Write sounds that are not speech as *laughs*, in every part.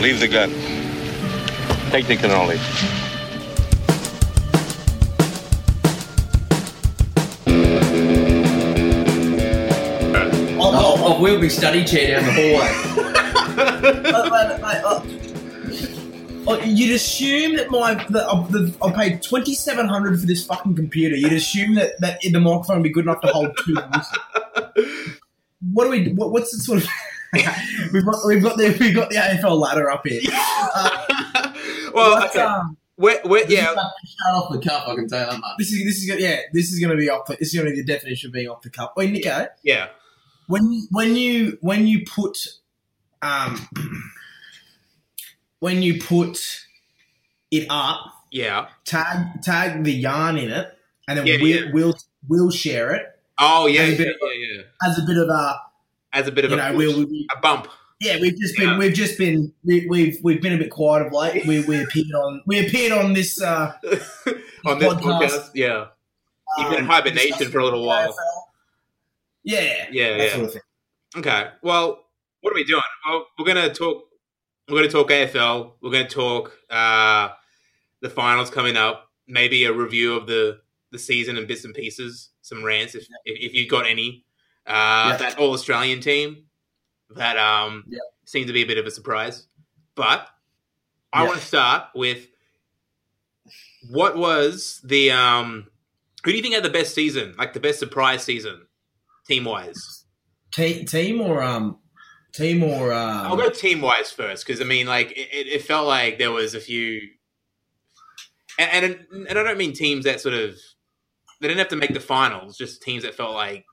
Leave the gun. Take the cannoli. I'll, I'll, I'll wheel study chair down the hallway. *laughs* Uh, oh, You'd assume that my that I've, I paid twenty seven hundred for this fucking computer. You'd assume that, that the microphone would be good enough to hold two voices. What do we? What, what's the sort of? *laughs* we've got we've got the we've got the AFL ladder up here. Uh, *laughs* well, what, okay. um, We're, we're, This is yeah, Shut off the cuff, I can tell you that much. this is this is gonna, yeah this is going to be off. the- This is going to be the definition of being off the cuff. Wait, Nico, yeah. when you when you when you put um *clears throat* when you put it up, Yeah. tag tag the yarn in it, and then Yeah, we'll, yeah. we'll we'll share it Oh, yeah, yeah, of yeah, yeah. as a bit of a As a bit of you a, know push, we'll, we a bump. yeah we've just been Yeah. we've just been we, we've we've been a bit quiet of late. We we appeared on we appeared on this uh, *laughs* on this Podcast. podcast. Yeah. You've been in um, hibernation for a little while. AFL. Yeah, Yeah, yeah. sort of. Okay. Well, what are we doing? Well, we're gonna talk. We're gonna talk AFL. We're gonna talk uh, the finals coming up. Maybe a review of the the season and bits and pieces. Some rants if if, if you've got any. Uh, Yeah. That all Australian team that um Yeah. seemed to be a bit of a surprise. But I Yeah. want to start with what was the um who do you think had the best season, like the best surprise season, team wise? Team, team or um team or um, I'll go team wise first because I mean, like it, it it felt like there was a few, and, and and I don't mean teams that sort of they didn't have to make the finals, just teams that felt like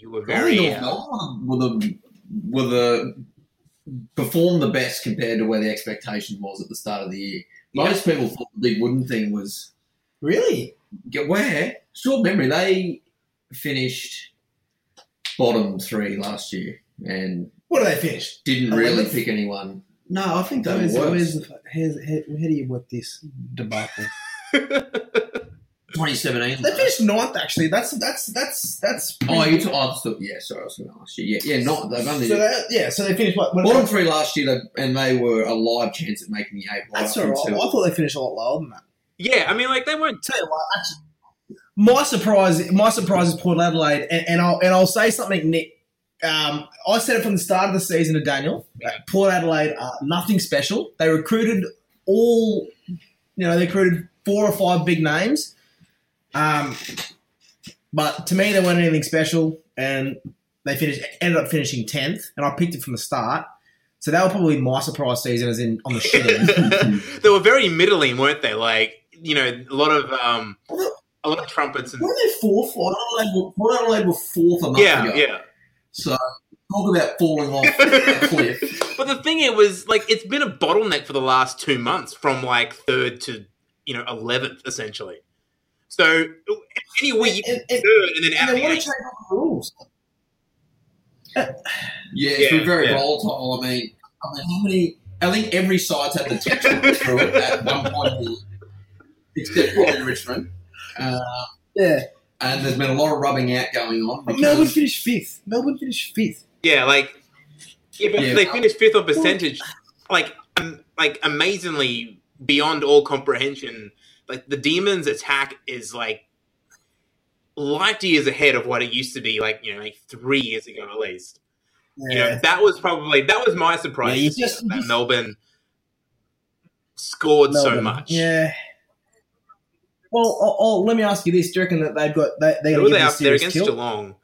you were very. Uh, were the were the performed the best compared to where the expectation was at the start of the year. Most people thought the big wooden thing was really where short memory they finished bottom three last year and what did they finish? didn't really Eleventh? pick anyone. No, I think they Where's, were where's worse. the, here's, here, how do you work this debacle? *laughs* 2017. They finished ninth, actually. That's that's that's that's. Oh, you took. Oh, so- yeah. Sorry, I was going to ask you. Yeah, yeah. Not they've only so they, yeah, so they finished what? what bottom three last year, they- and they were a live chance at making the eight. That's right all up right. until- I thought they finished a lot lower than that. yeah, I mean, like they weren't. Tell you what, actually, my surprise, my surprise is Port Adelaide, and, and I'll and I'll say something, Nick. Um, I said it from the start of the season to Daniel. Yeah. Port Adelaide are nothing special. They recruited all, you know, they recruited four or five big names. Um, but to me, they weren't anything special, and they finished ended up finishing tenth. And I picked it from the start, so that was probably my surprise season, as in on the shit end. *laughs* they were very middling, weren't they? Like you know, a lot of um, a lot of trumpets and Were they fourth? Adelaide were, Port Adelaide were fourth a month yeah, ago. yeah. So talk about falling off a cliff. *laughs* But the thing it was like it's been a bottleneck for the last two months, from like third to you know eleventh essentially. So any week you And- can and- third and then and they want to change all the rules. Yeah, it's Yeah, been very yeah. volatile. I mean, I mean, how many? I think every side's had the textbook through it at one point, in except for Richmond. Uh, Yeah. and there's been a lot of rubbing out going on. Because- Melbourne finished fifth. Melbourne finished fifth. Yeah, like yeah, but Yeah. they finished fifth on percentage, like um, like amazingly beyond all comprehension. Like the demons' attack is like light years ahead of what it used to be. Like you know, like three years ago at least. You know, that was probably that was my surprise. Yeah, you just- that Melbourne scored so much. Yeah. Well, oh, oh, let me ask you this: Do you reckon that they've got they, they're Who are to they up there against kill? Geelong?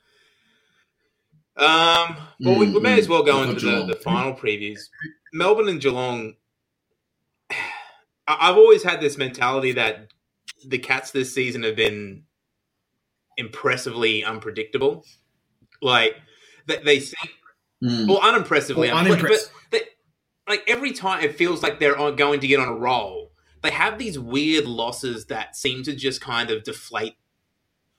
Um, well, we, we may Mm, as well go mm. into the, the final previews. Melbourne and Geelong. I've always had this mentality that the Cats this season have been impressively unpredictable. Like they, they seem Mm. well, unimpressively, Well, unimpressed. But they, like every time, it feels like they're on, going to get on a roll. They have these weird losses that seem to just kind of deflate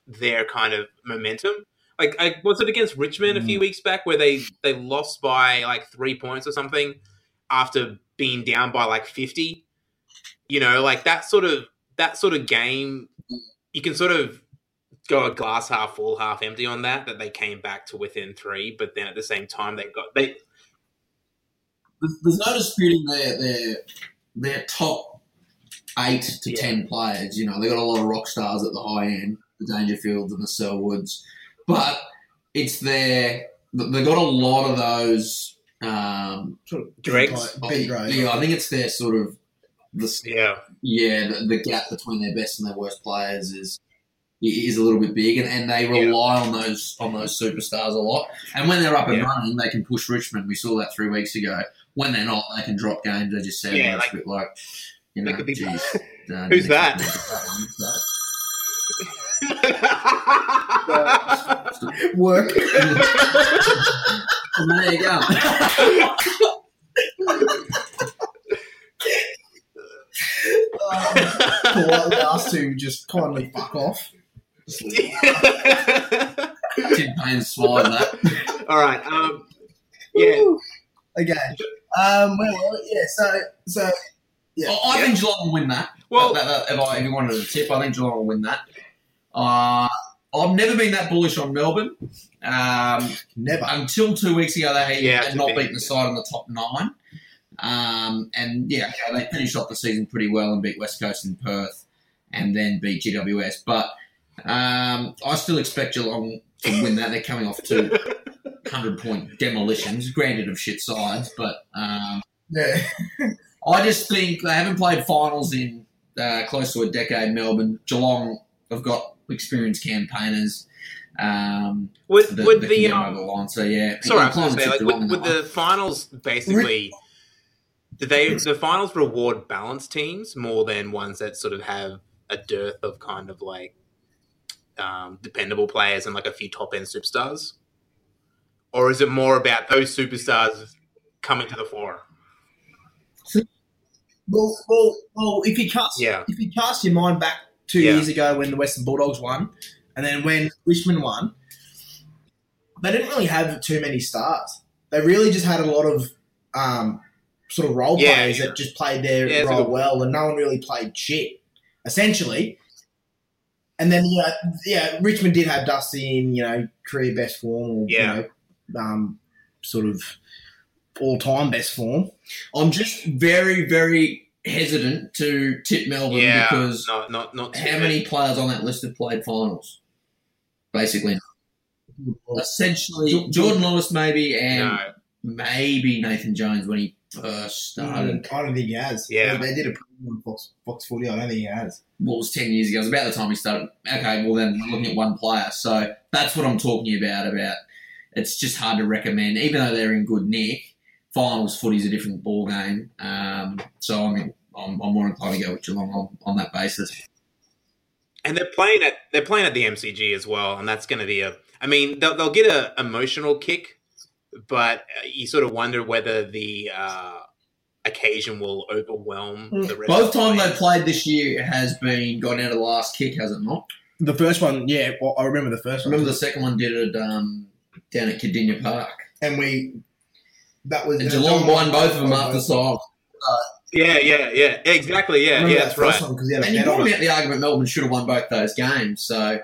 their kind of momentum. Like, I, was it against Richmond a Mm. few weeks back where they they lost by like three points or something after being down by like fifty? You know, like that sort of that sort of game. You can sort of go a glass half full, half empty on that. That they came back to within three, but then at the same time they got they there's there's no disputing their their their top eight to Yeah. ten players. You know, they got a lot of rock stars at the high end, the Dangerfields and the Selwoods, but it's their they got a lot of those. Um, Sort of Dregs? big grade. yeah, I think it's their sort of the Yeah. yeah the, the gap between their best and their worst players is is a little bit big, and, and they rely on those on those superstars a lot. And when they're up and Yeah. running, they can push Richmond. We saw that three weeks ago. When they're not, they can drop games. They just said Yeah, it's like- a bit like you know, be- geez, *laughs* uh, Who's that? Nick- one, so. Work. *laughs* There you go. *laughs* politely asked to just kindly fuck off. Tim Paine's smiling at that. All right. Um, yeah. Okay. Um. Well, well, yeah. So, so Yeah. I, I think Geelong will win that. Well, That- that- if, I, if you wanted a tip, I think Geelong will win that. Uh, I've never been that bullish on Melbourne. Um, never. until two weeks ago, they had, Yeah, had not beaten the side in the top nine. Um, and yeah, okay, they finished off the season pretty well and beat West Coast in Perth and then beat GWS. But um, I still expect Geelong to win that. They're coming off two 100 point demolitions, granted of shit sides, but um, Yeah. I just think they haven't played finals in uh, close to a decade. Melbourne, Geelong have got experienced campaigners. Um, Would that, would that the um, the line. So yeah, sorry, I I'm was going to say like tip with, with the finals basically. Do they the finals reward balanced teams more than ones that sort of have a dearth of kind of like um, dependable players and like a few top end superstars, or is it more about those superstars coming to the fore? Well, well, well. If you cast, Yeah. if you cast your mind back two Yeah. years ago when the Western Bulldogs won, and then when Richmond won, they didn't really have too many stars. They really just had a lot of um, sort of role Yeah, players yeah. that just played their Yeah, role well, and no one really played shit, essentially. And then yeah, yeah, Richmond did have Dusty in you know career best form, or Yeah. you know, um, sort of all time best form. I'm just very, very hesitant to tip Melbourne Yeah, because not not how many players on that list have played finals? Basically, essentially Jordan Lewis maybe, and No, maybe Nathan Jones when he first started. I don't think he has. Yeah. they, they did a preview on Fox, Fox Footy. I don't think he has. What was ten years ago? It was about the time he started. Okay, well then looking at one player, so that's what I'm talking about. About it's just hard to recommend, even though they're in good nick. Finals footy is a different ball game, um, so I mean, I'm, I'm more inclined to go with Geelong on, on that basis. and they're playing at they're playing at the MCG as well, and that's going to be a. I mean, they'll, they'll get an emotional kick, but uh, you sort of wonder whether the uh, occasion will overwhelm the rest. Both times they've played this year has been gone out of the last kick, has it not? The first one, yeah, well, I remember the first I one. remember the second one did it um, down at Kardinia Park. and we that was And Geelong won both of them after side. Yeah, yeah, yeah, exactly. Yeah, yeah, that's right. because he And you brought it. out the argument Melbourne should have won both those games. So,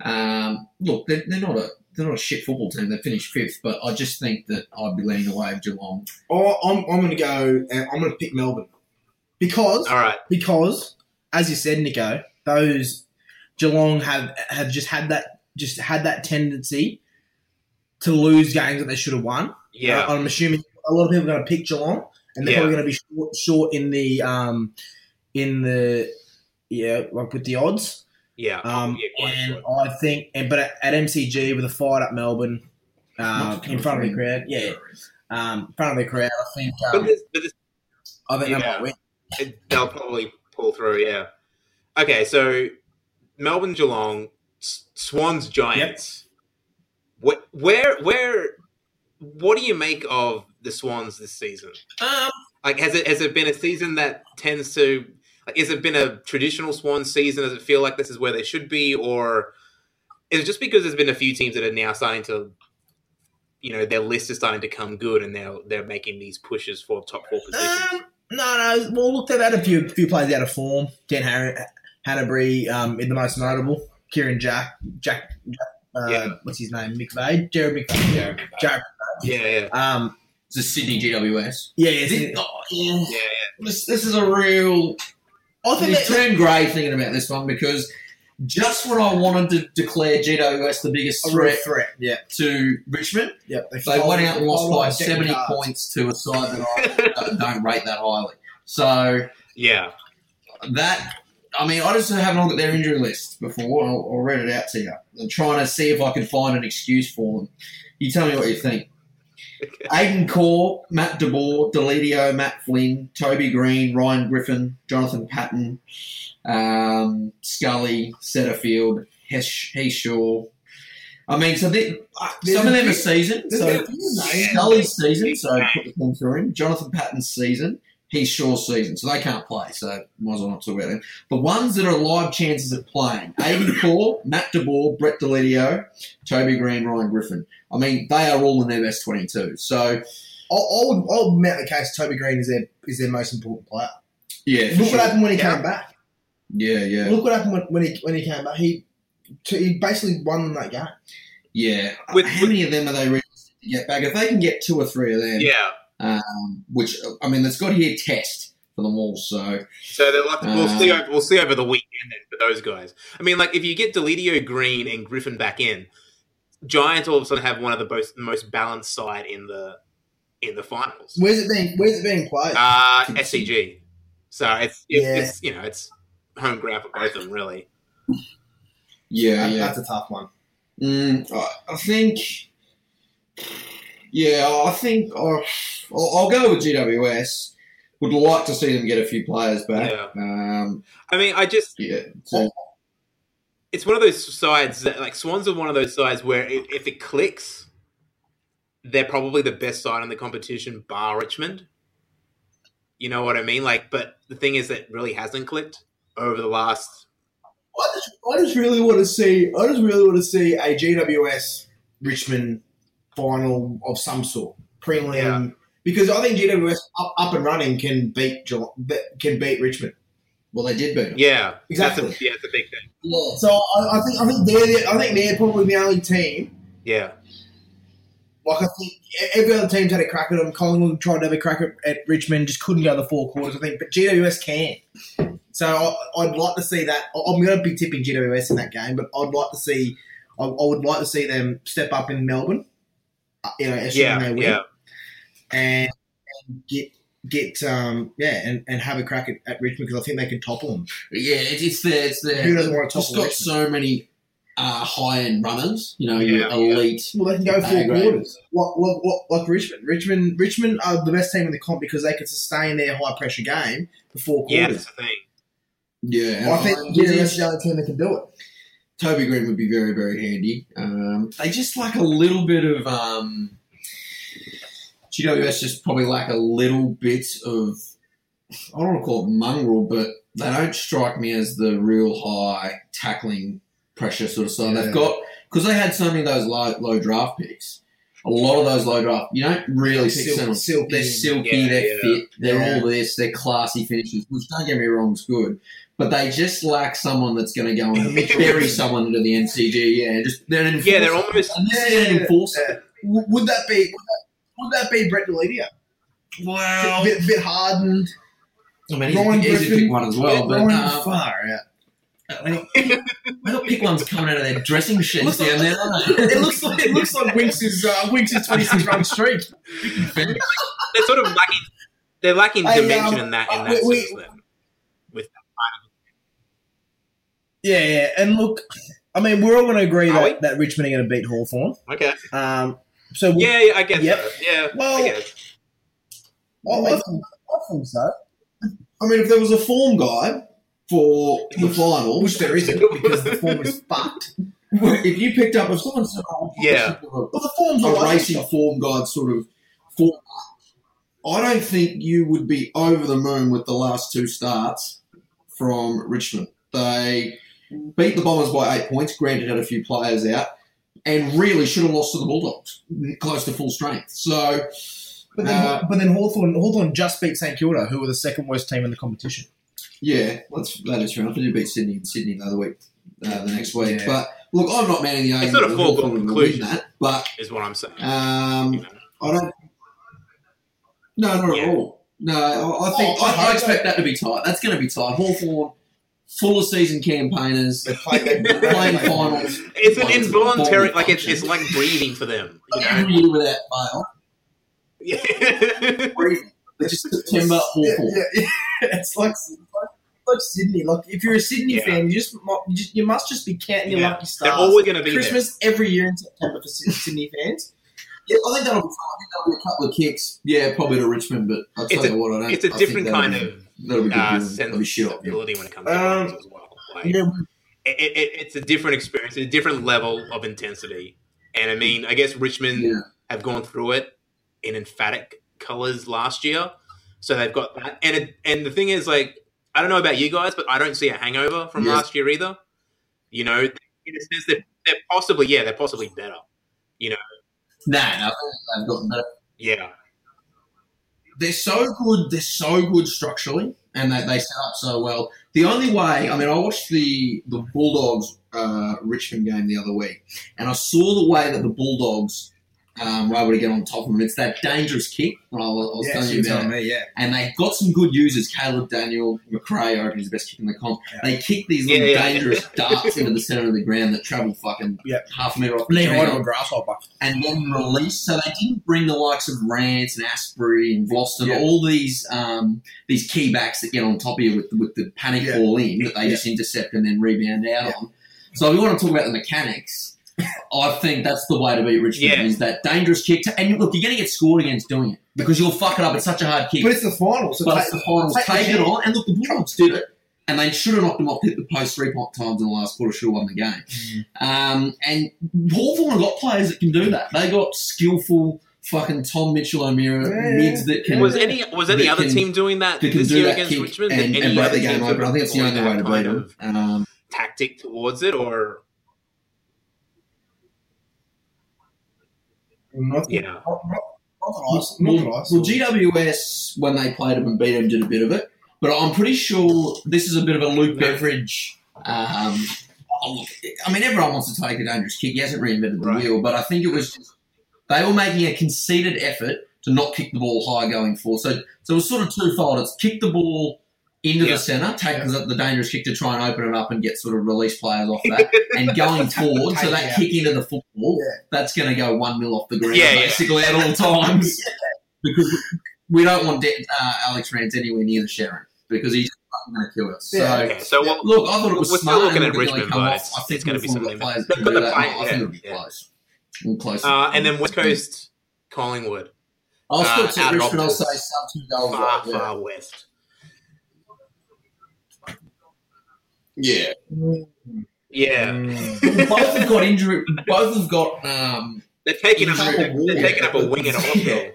um, look, they're, they're not a they're not a shit football team. They finished fifth, but I just think that I'd be leaning away with Geelong. Oh, I'm, I'm going to go. and I'm going to pick Melbourne because All right. because as you said, Nico, those Geelong have have just had that just had that tendency to lose games that they should have won. Yeah. Uh, I'm assuming a lot of people are going to pick Geelong, and they're Yeah. probably going to be short, short in the um in the yeah like with the odds. Yeah. Um, yeah, and sure. I think, and but at, at MCG with a fired up Melbourne uh, in front of the crowd, yeah, um, in front of the crowd, I think But um, this, but this, I think they might win. It, they'll probably pull through. Yeah. Okay, so Melbourne, Geelong, Swans, Giants. What, where, where, what do you make of the Swans this season? Um, Like, has it has it been a season that tends to like? Has it been a traditional Swan season? Does it feel like this is where they should be, or is it just because there's been a few teams that are now starting to, you know, their list is starting to come good, and they're they're making these pushes for top four positions? um, no, no. Well, look, they've had a few few players out of form. Dan Harry, Hannebery, um, in the most notable. Kieran Jack, Jack, Jack uh, Yeah. what's his name? McVeigh, Jarrad McVeigh, Jarrad, Jarrad yeah, yeah, Um, the Sydney GWS. Yeah, yeah. This, oh, yeah. Yeah, yeah. This, this is a real. I think It's that, turned grey thinking about this one because just when I wanted to declare GWS the biggest threat threat. Yeah, to Richmond, yeah. they went out and lost by like a deck of 70 cards. points to a side that I don't- don't rate that highly. So Yeah. that, I mean, I just haven't looked at their injury list before. I'll, I'll read it out to you. I'm trying to see if I can find an excuse for them. You tell me what you think. *laughs* Aidan Corr, Matt DeBoer, Deledio, Matt Flynn, Toby Greene, Ryan Griffin, Jonathon Patton, um, Scully, Setterfield, Hesh, Heyshaw. I mean, so they, some of them are seasoned. So a few names. Scully's season, so put them through him. Jonathon Patton's season, Heath Shaw's season, so they can't play. So might as well not talk about them. The ones that are live chances of playing: Aidan Corr, Matt de Boer, Brett Deledio, Toby Greene, Ryan Griffin. I mean, they are all in their best twenty-two. So I, would, I would make the case Toby Greene is their is their most important player. yeah, Look what happened when he Yeah. came back. yeah, yeah, Look what happened when, when he when he came back. He he basically won that game. yeah. With- How many of them are they really to get back? If they can get two or three of them, Yeah. Um, which I mean, it's got to be a test for them all. So So they're like, we'll Uh, see. Over, we'll see over the weekend then for those guys. I mean, like if you get Deledio, Greene, and Griffin back in, Giants all of a sudden have one of the most most balanced side in the in the finals. Where's it being Where's it being played? Uh, SCG. So it's it's, Yeah. it's you know it's home ground for both of them really. yeah, That- yeah. That's a tough one. Mm, I, I think, yeah, I think I'll, I'll I'll go with GWS. Would like to see them get a few players back. Yeah. Um, I mean, I just yeah. So, it's one of those sides that like Swans are one of those sides where if, if it clicks, they're probably the best side in the competition, bar Richmond. You know what I mean? Like, but the thing is that really hasn't clicked over the last. I just, I just really want to see. I just really want to see a GWS Richmond final of some sort, prelim, Yeah. because I think GWS up, up and running can beat can beat Richmond. well, they did beat them. Yeah, Exactly. That's a, yeah, it's a big thing. Yeah. So I, I think I think they're the, I think they're probably the only team. Yeah, Like I think every other team's had a crack at them. Collingwood tried to have a crack at, at Richmond, just couldn't go the four quarters. I think, but GWS can. So I, I'd like to see that. I'm going to be tipping GWS in that game, but I'd like to see. I, I would like to see them step up in Melbourne. You know, assuming yeah, they win, yeah. and, and get get um yeah, and, and have a crack at, at Richmond because I think they can topple them. Yeah, it's, it's there. It's there. Who doesn't want to Just topple got Richmond? so many uh, high end runners. You know, your Yeah, elite. Well, they can go four quarters. What, what, what, like Richmond. Richmond, Richmond are the best team in the comp because they can sustain their high pressure game for four quarters. Yeah, quarters. that's the thing. Yeah, I think GWS is the only team that can do it. Toby Greene would be very, very handy. Um, they just lack a little bit of. Um, GWS just probably lack a little bit of. I don't want to call it mongrel, but they don't strike me as the real high tackling pressure sort of style. Yeah. They've got because they had so many of those low, low draft picks. A lot of those low draft, you don't really pick them. silky. They're silky, Yeah, they're yeah. fit, they're all this, they're classy finishes, which don't get me wrong is good. But they just lack someone that's going to go and *laughs* bury someone into the MCG. Yeah, just they're an Yeah, they're enforcer. almost. And this is an enforcer. Yeah. Would that be? Would that, would that be Brett Deledio? Wow. bit, bit hardened. I mean, he's, Ryan he's a Griffin, pick one as well. But Ryan um, far out. they got, they got pick ones coming out of their dressing sheds down like- there. *laughs* It looks like it looks like Winx' uh, Winx' is twenty six run streak. *laughs* They're sort of lacking. They're lacking Hey, dimension um, in that in uh, that we- sense. Then. Yeah, yeah, and look, I mean, we're all going to agree Are that, we? that Richmond are going to beat Hawthorn. Okay. Um, so we'll- Yeah, yeah, I guess. Yep. So. Yeah. Well, I guess. I, I, think, I think so. I mean, if there was a form guide for the final, Which there isn't because the form is fucked. *laughs* if you picked up, if someone said, oh, Yeah. But the form's a racing form guide sort of form. I don't think you would be over the moon with the last two starts from Richmond. They beat the Bombers by eight points, granted had a few players out, and really should have lost to the Bulldogs, close to full strength. So, But then, Uh, but then Hawthorn, Hawthorn just beat St Kilda, who were the second worst team in the competition. yeah, that's, that is fair enough. They did beat Sydney and Sydney the other week, uh, the next week. Yeah. But look, I'm not manning the argument. not a that foregone conclusion. that, but Is what I'm saying. um, I don't. No, not Yeah. at all. No, I, I think Oh, I I, I expect that to be tight. That's going to be tight. Hawthorn, full of season campaigners, They play, they, playing finals It's an involuntary, like it's, it's like breathing for them. You know? every year without fail. Yeah. Breathing. It's just September yeah, Hawthorn. yeah, yeah. It's like, it's like like Sydney. Like if you're a Sydney Yeah. fan, you just, you just you must just be counting your Yeah. lucky They're stars. always going to be Christmas every year in September for Sydney fans. Yeah, I think that'll be fun. I think that'll be a couple of kicks. Yeah, probably to Richmond, but I'll tell It's a- you what, I don't. It's a I different kind be- of Be good. uh, viewing. That'll be shit up. yeah. sensibility when it comes to Um, as well. Like, Yeah, it, it, it's a different experience, a different level of intensity. And I mean, I guess Richmond Yeah. have gone through it in emphatic colors last year, so they've got that. And it, and the thing is, like, I don't know about you guys, but I don't see a hangover from Yes. last year either. You know, in a sense that they're possibly, yeah, they're possibly better. You know, nah, no, I think they've gotten better. Yeah, they're so good. They're so good structurally, and they, they set up so well. The only way, I mean, I watched the the Bulldogs uh, Richmond game the other week, and I saw the way that the Bulldogs um, were able to get on top of them. It's that dangerous kick that I was, I was yeah, telling you about, me, yeah. and they've got some good users. Caleb Daniel, Macrae, I reckon is the best kick in the comp. Yeah. They kick these little dangerous *laughs* darts into the centre of the ground that travel fucking half a metre off the ground grasshopper. and then release. So they didn't bring the likes of Rance and Astbury and Vlastuin, all these um, these key backs that get on top of you with, with the panic ball in that they just intercept and then rebound out on. So if we want to talk about the mechanics, I think that's the way to beat Richmond Yeah. is that dangerous kick. To, and look, you're going to get scored against doing it because you'll fuck it up. It's such a hard kick. But it's the final, so But take, it's the finals. take the Take, it chance. on. And look, the Bulldogs did it. And they should have knocked them off, hit the post three point times in the last quarter, should have won the game. Mm. Um, and Hawthorn have got players that can do that. They got skillful fucking Tom Mitchell O'Meara Yeah. mids that can was any was any other can- team doing that that can this do year that against kick Richmond? and, Did and any break other the game teams open. I think it's the only way to beat kind them. of Um, Tactic towards it, or Not, Yeah. not, not, not that I- well, not that I saw. well, GWS when they played them and beat them did a bit of it, but I'm pretty sure this is a bit of a Luke No. Beveridge. Um, I mean, everyone wants to take a dangerous kick. He hasn't reinvented the Right. wheel, but I think it was just they were making a conceited effort to not kick the ball high going forward. So, so it was sort of twofold. It's kick the ball into Yeah. the centre, take the, the dangerous kick to try and open it up and get sort of release players off that, and *laughs* going forward. So that Yeah. kick into the football, Yeah. that's going to go one mil off the ground Yeah, yeah. basically at all times because we don't want De- uh, Alex Rance anywhere near the Sharon because he's going to kill us. So. Okay, so what, Look, I thought it was We're still smart. looking and at look, it's Richmond, but off. I think it's gonna be we've something- players they've can the do that. play, I think it'll be yeah. close. And close. uh, and then West Coast, Collingwood, I'll still uh, take Richmond. I'll say sub two goals. far far west. Yeah. Yeah, Mm. both have got injury. Both have got um, they're taking up Injury. they're taking up a wing at a hospital.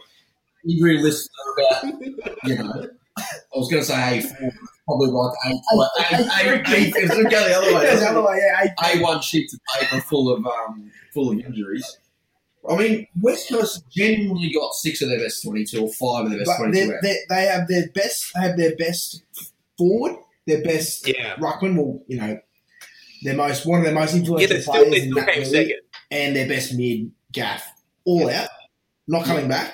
injury lists are about. You know, I was going to say A four, probably like A A A A. It's going the other way. Yeah, the other way, yeah. eight- A one sheets of paper full of um, full of injuries. I mean, West Coast genuinely got six of their best twenty-two or five of their best But twenty-two. they out. they they have their best. They have their best forward. Their best Yeah, ruckman. Well, you know, their most one of their most influential they still players they in that league, second. and their best mid Gaff all out, not coming back.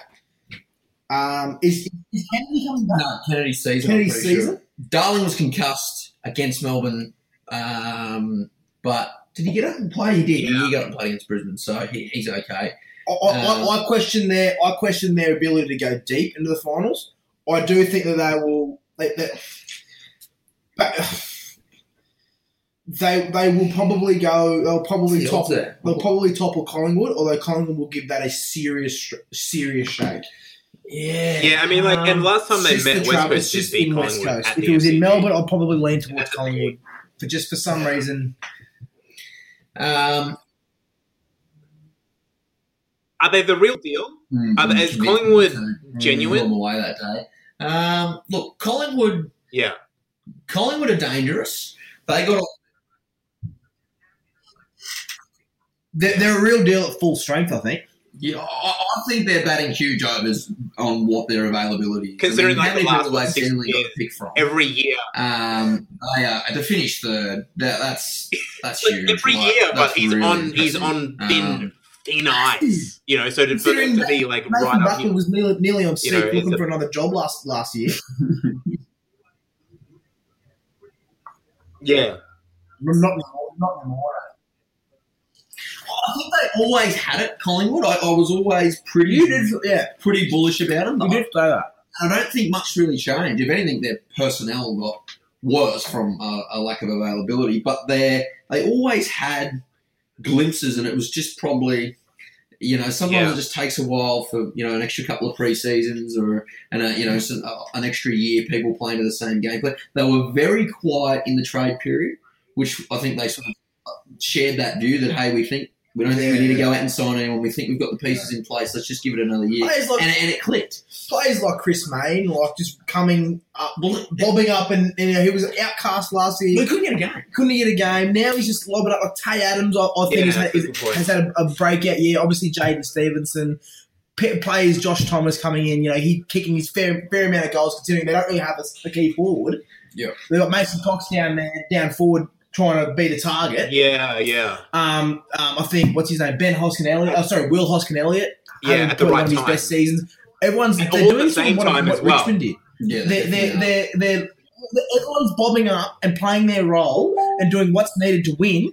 Um, is is Kennedy coming back? No, Kennedy's season. Kennedy's I'm season. Sure. Darling was concussed against Melbourne, um, but did he get up and play? He did. Yeah. He got up and play against Brisbane, so he, he's okay. I, I, I, I question their I question their ability to go deep into the finals. I do think that they will. They, they, but *sighs* they they will probably go. They'll probably The top. odds there. They'll probably topple Collingwood, although Collingwood will give that a serious serious shake. Yeah, Yeah, I mean, like, and last time they met, just the West Coast just beat in West Collingwood Coast. at If the it was in Melbourne, I'd probably lean towards That's Collingwood. For just for some reason, Um, Are they the real deal? hmm, Are they- is Collingwood genuine? away that day. Um, look, Collingwood. Yeah, Collingwood are dangerous. They got. they're, they're a real deal at full strength. I think. Yeah, I, I think they're batting huge overs on what their availability is. Considering, I like, mean, how many the last, people they've six generally got years, to pick from. every year. Um, they are to finish third. That, that's that's *laughs* Like, huge. every Like, year, but he's really on he's on thin Um, He nice, *laughs* you know. So to, for Considering to be like Nathan right up Buckley here, was nearly, nearly on You know, looking a- for another job last last year. *laughs* yeah, Not anymore. Not anymore. I think they always had it, Collingwood. I, I was always pretty You did, yeah. pretty bullish about them. You did say that. I don't think much really changed. If anything, their personnel got worse from a, a lack of availability. But they they always had glimpses, and it was just probably, you know, sometimes Yeah. it just takes a while for you know an extra couple of pre seasons or and a, you know some, uh, an extra year people playing to the same game. But they were very quiet in the trade period, which I think they sort of uh, shared that view that hey, we think. We don't think we need to go out and sign anyone. We think we've got the pieces in place. Let's just give it another year. Like And, and it clicked. players like Chris Mayne, like just coming up, bobbing up, and, and you know, he was an outcast last year. they couldn't get a game. couldn't get a game. Now he's just lobbing up like Tay Adams. I, I think Yeah, has, had, a has had a, a breakout year. Obviously, Jaidyn Stephenson. P- Players Josh Thomas coming in, you know, he kicking his fair fair amount of goals. Considering they don't really have a, a key forward. Yeah. they've got Mason Cox down there, down forward, trying to be the target. yeah, yeah, Um, um, I think what's his name, Ben Hoskin Elliott. Oh, sorry, Will Hoskin Elliott. yeah. At the right one of his time. best seasons. Everyone's And they're all at doing the same sort what, time what as well. Richmond did Yeah, they're, they're, definitely they're, they're, everyone's bobbing up and playing their role and doing what's needed to win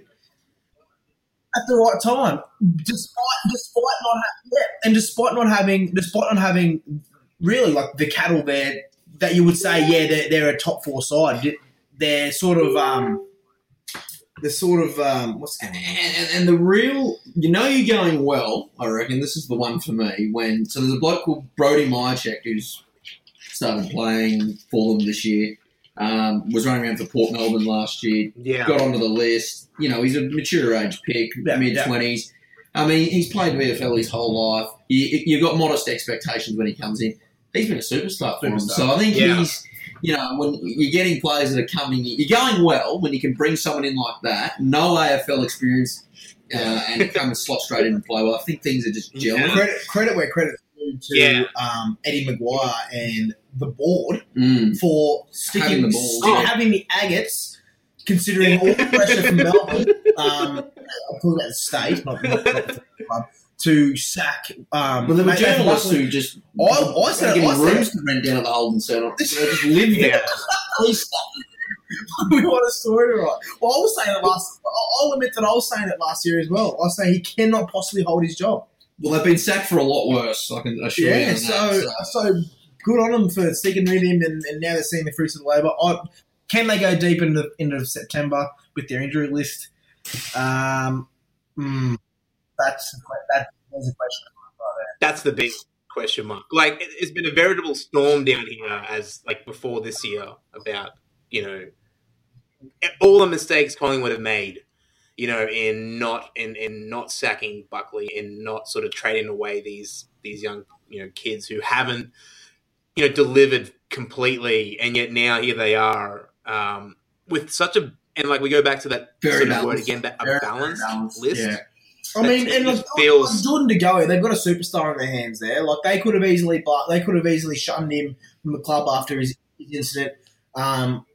at the right time, despite despite not ha- yeah, and despite not having despite not having really like the cattle there that you would say yeah they're, they're a top four side. They're sort of um they're sort of um what's And, and, and the real, you know, you're going well. I reckon this is the one for me. When so there's a bloke called Brody Mihocek who's started playing for them this year. Um, was running around for Port Melbourne last year. Yeah, Got onto the list. You know, he's a mature age pick, Yeah, mid yeah. twenties. I mean, he's played VFL his whole life. You, you've got modest expectations when he comes in. He's been a superstar for him. So I think Yeah. he's, you know, when you're getting players that are coming, you're going well when you can bring someone in like that, no AFL experience, uh, and come and slot straight in and play well. I think things are just gelling. credit credit where credit's due to Yeah. um, Eddie McGuire and the board Mm. for sticking Having the the balls, still yeah. having the agates, considering all the pressure from Melbourne. Um, I'm talking about the state, not, not, not the club, to sack. Um, Well, there were journalists who just I- I I said- rooms to rent down at the Holden Centre. Know, just live *laughs* yeah. there. Please stop. *laughs* we want a story to write. Well, I was saying it last. I'll admit that I was saying it last year as well. I was saying he cannot possibly hold his job. Well, they've been sacked for a lot worse. I can assure you. Yeah, so that, so good on them for sticking with him, and, and now they're seeing the fruits of the labour. I, can they go deep into into September with their injury list? Um, mm, that's a que- that, there's a question. That's the big question mark. Like it, it's been a veritable storm down here, as like before this year about you know all the mistakes Collingwood have made. You know, in not in in not sacking Buckley, in not sort of trading away these these young you know kids who haven't you know delivered completely, and yet now here they are um, with such a and like we go back to that Very sort of word again, that a balanced, balanced, list. yeah. I mean, and it like, feels- like Jordan De Goey, they've got a superstar in their hands there. Like they could have easily, but they could have easily shunned him from the club after his, his incident. Um,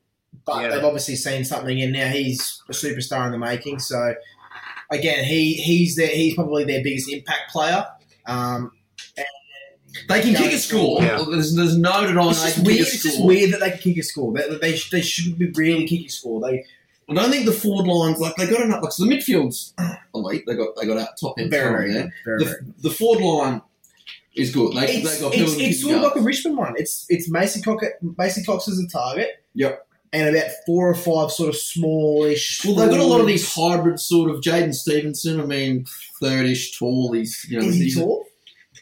but Yeah. they've obviously seen something, and now he's a superstar in the making. So again, he he's their, he's probably their biggest impact player. Um, They can kick a score. Yeah. There's, there's no denying it's they just can weird. kick a It's just weird that they can kick a score. They, they, they shouldn't be really kicking a score. They I don't think the forward lines like they got enough. Like so the midfield's *clears throat* elite. They got they got out top end very, talent very, there. good, very, very. The, the forward line is good. They, it's, they got it's, it's sort of like a Richmond one. It's it's Macy Cox Macy Cox as a target. Yep. And about four or five sort of smallish. Well, they've got a lot of these hybrid sort of Jaidyn Stephenson. I mean, thirdish, tall. He's you know Is he he's, tall?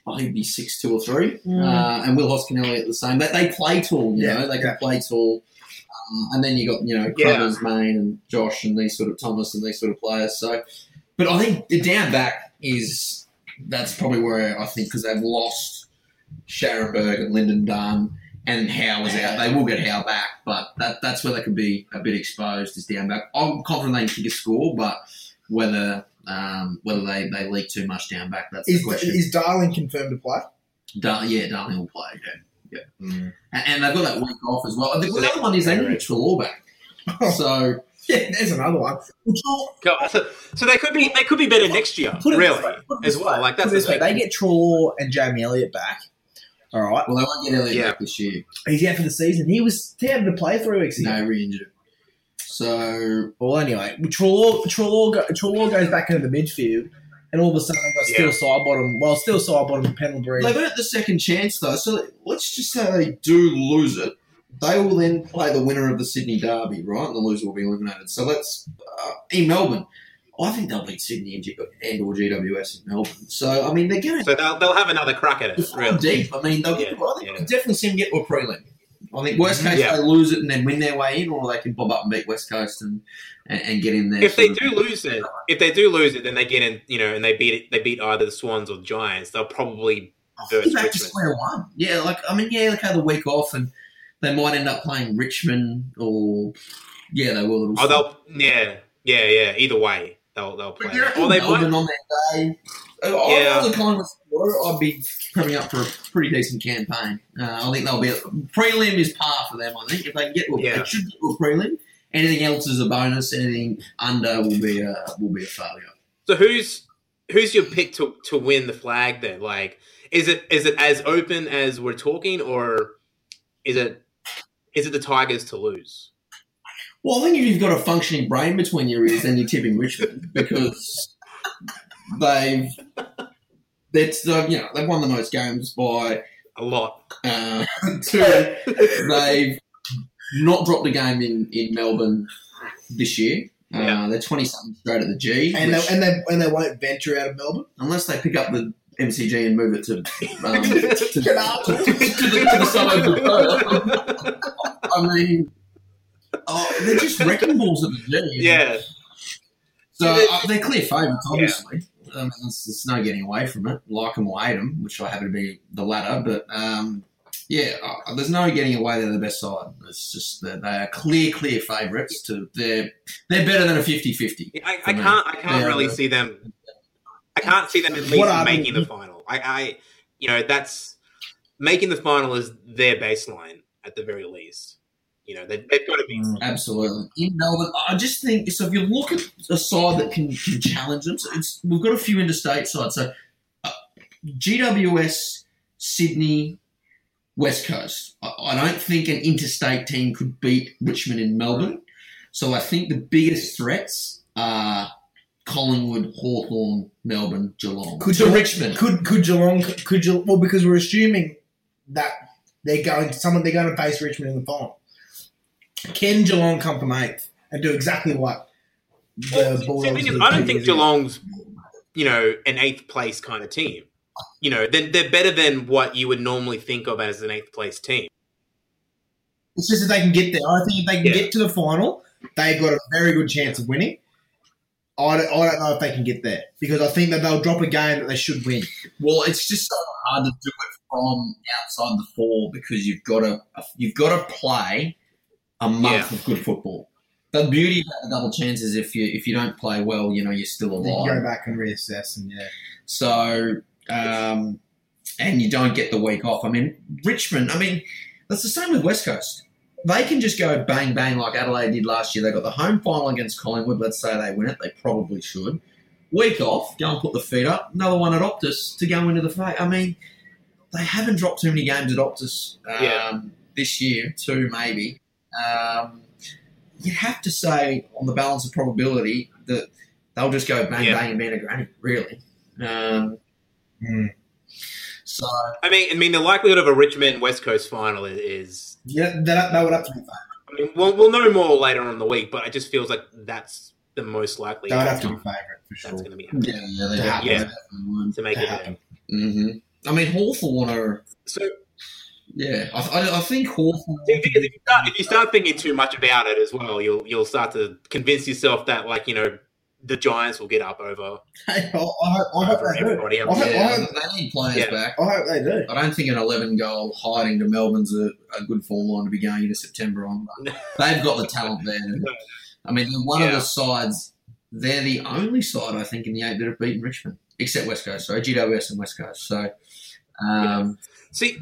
I think he'd be six two or three. Mm. Uh, and Will Hoskinelli at the same. They, they play tall, you Yeah, know. They can yeah. play tall. Um, and then you got you know Yeah. Crothers, Mayne, and Josh, and these sort of Thomas, and these sort of players. So, but I think the down back is that's probably where I think because they've lost Scharenberg and Lyndon Dunn. And Howe is out. They will get Howe back, but that, that's where they could be a bit exposed is down back. I'm confident they can kick a score, but whether um, whether they, they leak too much down back, that's Is, the question. is Darling confirmed to play? Dar- yeah, Darling will play. Yeah, yeah. Mm. And, and they've got that week off as well. The, So the other one is they need a Treloar back. Oh. So *laughs* Yeah, there's another one. Which So, so they could be they could be better next year, Put really, way, it as well. Like that's it the way. thing. They get Treloar and Jamie Elliott back. All right, Well, they won't get Elliott Yeah. back this year. he's out for the season. He was he had to play three weeks ago. No, re-injured. So Well, anyway, Treloar, Treloar, go, Treloar goes back into the midfield, and all of a sudden I've got still Yeah. Sidebottom. Well, still Sidebottom Pendlebury. they've earned the second chance though. So let's just say they do lose it. They will then play the winner of the Sydney Derby, right? And the loser will be eliminated. So let's uh, in Melbourne. I think they'll beat Sydney and, G- and or GWS in Melbourne. So I mean, they're going to So they'll, they'll have another crack at it. It's Really. deep. I mean, they'll Yeah, get, I think yeah. definitely see them get to a prelim. I think worst case Yeah. they lose it and then win their way in, or they can bob up and beat West Coast and and, and get in there. If they do of- lose it, if they do lose it, then they get in, you know, and they beat it, they beat either the Swans or the Giants. They'll probably They're back to square one. Yeah, like I mean, yeah, they had the week off and they might end up playing Richmond or yeah, they will. Oh, they'll yeah, yeah, yeah. Either way, they'll they'll play. Or they Melbourne might. on that day. Uh, Yeah. I was a Collingwood I'd be coming up for a pretty decent campaign. Uh, I think they'll be a, prelim is par for them. I think if they can get a, Yeah. they should get a prelim. Anything else is a bonus. Anything under will be a will be a failure. So who's who's your pick to to win the flag? Then, like, is it is it as open as we're talking, or is it is it the Tigers to lose? Well, I think if you've got a functioning brain between your ears, then you're tipping Richmond because they've that's uh, you know they've won the most games by A lot. uh, *laughs* two. They've not dropped a game in, in Melbourne this year. Yeah. Uh, they're twenty something straight at the G, and which- they, and they and they won't venture out of Melbourne. unless they pick up the MCG and move it to um, to, *laughs* to, to, the, to the suburbs of Perth. I mean, oh, they're just wrecking balls at the G. yeah, So uh, they're clear favourites, obviously. I mean, there's, there's no getting away from it. Like them or hate them, which I happen to be the latter. But um, yeah, uh, there's no getting away. They're the best side. It's just that they are clear, clear favourites. To they're they're better than a 50-50. I, I can't I can't Yeah. really see them. I can't see them at least are they? making the final. I, I, you know, that's making the final is their baseline at the very least. You know, they, they've got to be. Absolutely. In Melbourne, I just think so. If you look at a side that can, can challenge them, so it's we've got a few interstate sides. So uh, GWS, Sydney, West Coast. I, I don't think an interstate team could beat Richmond in Melbourne. So I think the biggest threats are Collingwood, Hawthorn, Melbourne, Geelong. Could to Geelong- Richmond. Could could Geelong could Geelong, well because we're assuming that they're going to someone they're going to face Richmond in the final. Can Geelong come from eighth and do exactly what the Well, see, Bulldogs the thing is, I don't think? Geelong's, you know, an eighth place kind of team. You know, they're, they're better than what you would normally think of as an eighth place team. It's just that they can get there. I think if they can Yeah. get to the final, they've got a very good chance of winning. I don't, I don't know if they can get there because I think that they'll drop a game that they should win. Well, it's just so hard to do it from outside the four because you've got to you've got to play a month Yeah. of good football. The beauty about the double chance is if you if you don't play well, you know you're still They can go back and reassess and yeah. So, um, and you don't get the week off. I mean, Richmond. I mean, that's the same with West Coast. They can just go bang bang like Adelaide did last year. They got the home final against Collingwood. Let's say they win it. They probably should. Week off, go and put the feet up. Another one at Optus to go into the fight. I mean, they haven't dropped too many games at Optus um, Yeah. this year. Two maybe. Um, you have to say on the balance of probability that they'll just go bang Yeah. bang and be in a granny. Really. Um, Hmm. so I mean, I mean, the likelihood of a Richmond West Coast final is, is Yeah, that, that would have to be fun. I mean, we'll, we'll know more later on in the week, but it just feels like that's the most likely That would have to be favourite for sure. that's going to be happening yeah, yeah, To happen. definitely would. to make To it happen. happen. hmm I mean, Hawthorn are. So Yeah, I, I, I think Hawthorn. the if you, start, if you start thinking too much about it as well, you'll you'll start to convince yourself that like you know the Giants will get up over, Hey, I, I hope, I hope they do. I hope- Yeah, I hope- they need players Yeah. back. I hope they do. I don't think an 11 goal hiding to Melbourne's a, a good form line to be going into September on. *laughs* They've got the talent there. *laughs* I mean, they're one of the sides. They're the only side I think in the eight that have beaten Richmond, except West Coast. So GWS and West Coast. So, um, See,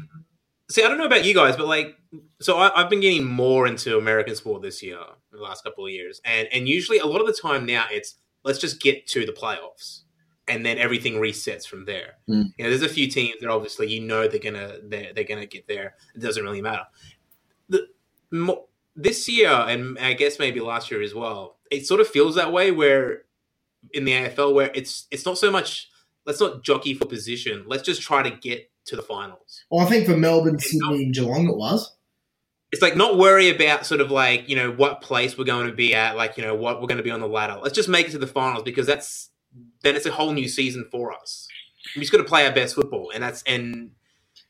See, I don't know about you guys, but like, so I, I've been getting more into American sport this year, the last couple of years, and and usually a lot of the time now it's let's just get to the playoffs, and then everything resets from there. Mm. You know, there's a few teams that obviously you know they're gonna they're, they're gonna get there. It doesn't really matter. The mo- this year, and I guess maybe last year as well, it sort of feels that way where in the AFL where it's it's not so much let's not jockey for position, let's just try to get to the finals. Well, I think for Melbourne, It's Sydney, and Geelong, it was. it's like not worry about sort of like you know what place we're going to be at like you know what we're going to be on the ladder let's just make it to the finals because that's then it's a whole new season for us we just got to play our best football and that's and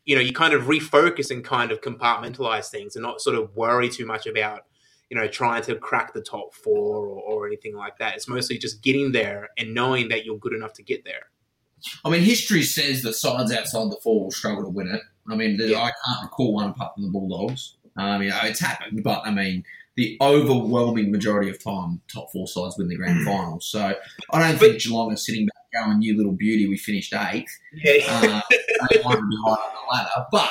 you know you kind of refocus and kind of compartmentalize things and not sort of worry too much about you know trying to crack the top four or, or anything like that it's mostly just getting there and knowing that you're good enough to get there I mean, history says that sides outside the four will struggle to win it. I mean, Yeah. I can't recall one apart from the Bulldogs. Um, you know, it's happened, but I mean, the overwhelming majority of time, top four sides win the grand final. So I don't think Geelong is sitting back going, "You little beauty, we finished eighth. Uh, they want to be high on the ladder, but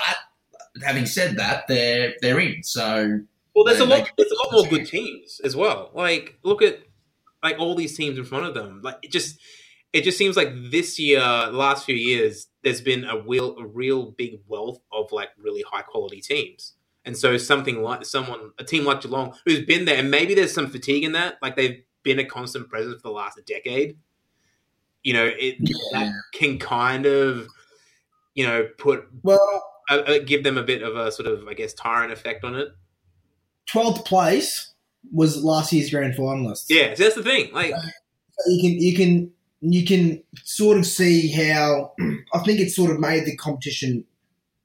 having said that, they're they're in. So Well, there's a lot. they- There's a lot more good teams as well. Like, look at like all these teams in front of them. Like, it just it just seems like this year, the last few years, there's been a real, a real big wealth of like really high quality teams. And so something like someone, a team like Geelong, who's been there, and maybe there's some fatigue in that. Like they've been a constant presence for the last decade. You know, it Yeah. that can kind of, you know, put Well, uh, give them a bit of a sort of, I guess, tyrant effect on it. 12th place was last year's grand finalists. Yeah, so that's the thing. Like, you can you can you can sort of see how *clears throat* I think it's sort of made the competition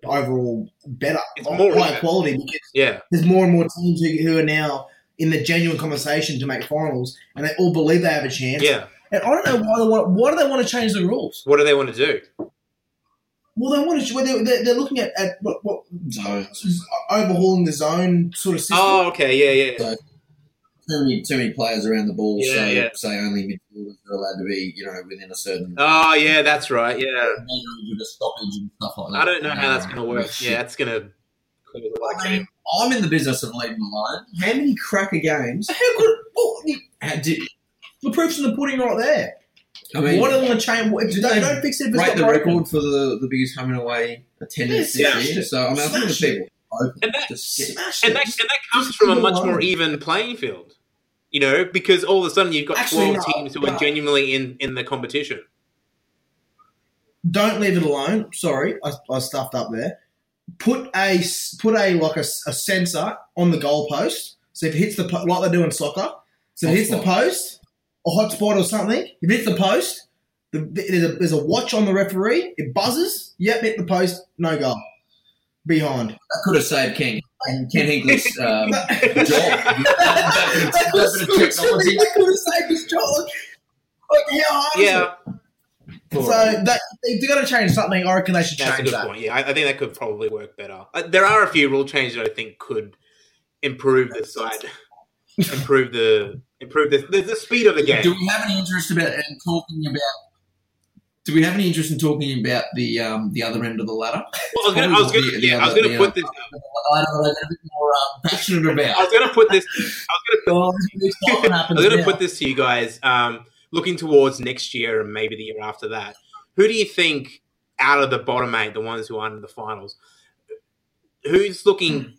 overall better, It's of more- higher quality because yeah, there's more and more teams who, who are now in the genuine conversation to make finals, and they all believe they have a chance. yeah. And I don't know why they want. Why do they want to change the rules? What do they want to do? Well, they want to. Well, they're, they're, they're looking at, at what, what zones. overhauling the zone sort of system. Oh, okay, yeah, yeah. So- Too many, too many players around the ball, Yeah, so yeah. say only midfielders are allowed to be, you know, within a certain Oh, yeah, that's right. Yeah, a stoppage and stuff like that. I don't know how that's going to work. Yeah, that's going to cause a lot of I mean, game. I'm in the business of leaving alone. How many cracker games? How good? Oh, How did, the proof's in the pudding right there. I mean, they want to change? If, they don't fix it break the broken. record for the, the biggest home and away attendance Yeah, this year? it. So I mean, I think the people And that, and that, and that comes from a much more even playing field. You know, because all of a sudden you've got Actually, 12 no, teams who are genuinely in, in the competition. don't leave it alone. Sorry, I, I stuffed up there. Put a put a like a sensor on the goalpost. So if it hits the po- like they do in soccer, so if it hits the post, a hotspot or something. If it hits the post, the, there's, a, there's a watch on the referee. It buzzes. Yep, hit the post. No goal. Behind. I could have saved King. and Ken Hinkley's um, That job. *laughs* That could have bit of technology. saved his job. Like how hard Yeah. So that, they, they're going to change something. I reckon they should that's a change good that. point. Yeah, I, I think that could probably work better. Uh, there are a few rule changes that I think could improve the side, improve the improve the, the, the speed of the game. Do we have any interest about in talking about? Do we have any interest in talking about the um, the other end of the ladder? Well, I was gonna, I was gonna, The- the yeah, I was put this. I don't know. I'm a bit more um, passionate about. was gonna put this. I was gonna Oh, this I was going to put this to you guys. Um, looking towards next year and maybe the year after that, who do you think out of the bottom eight, the ones who aren't in the finals, who's looking,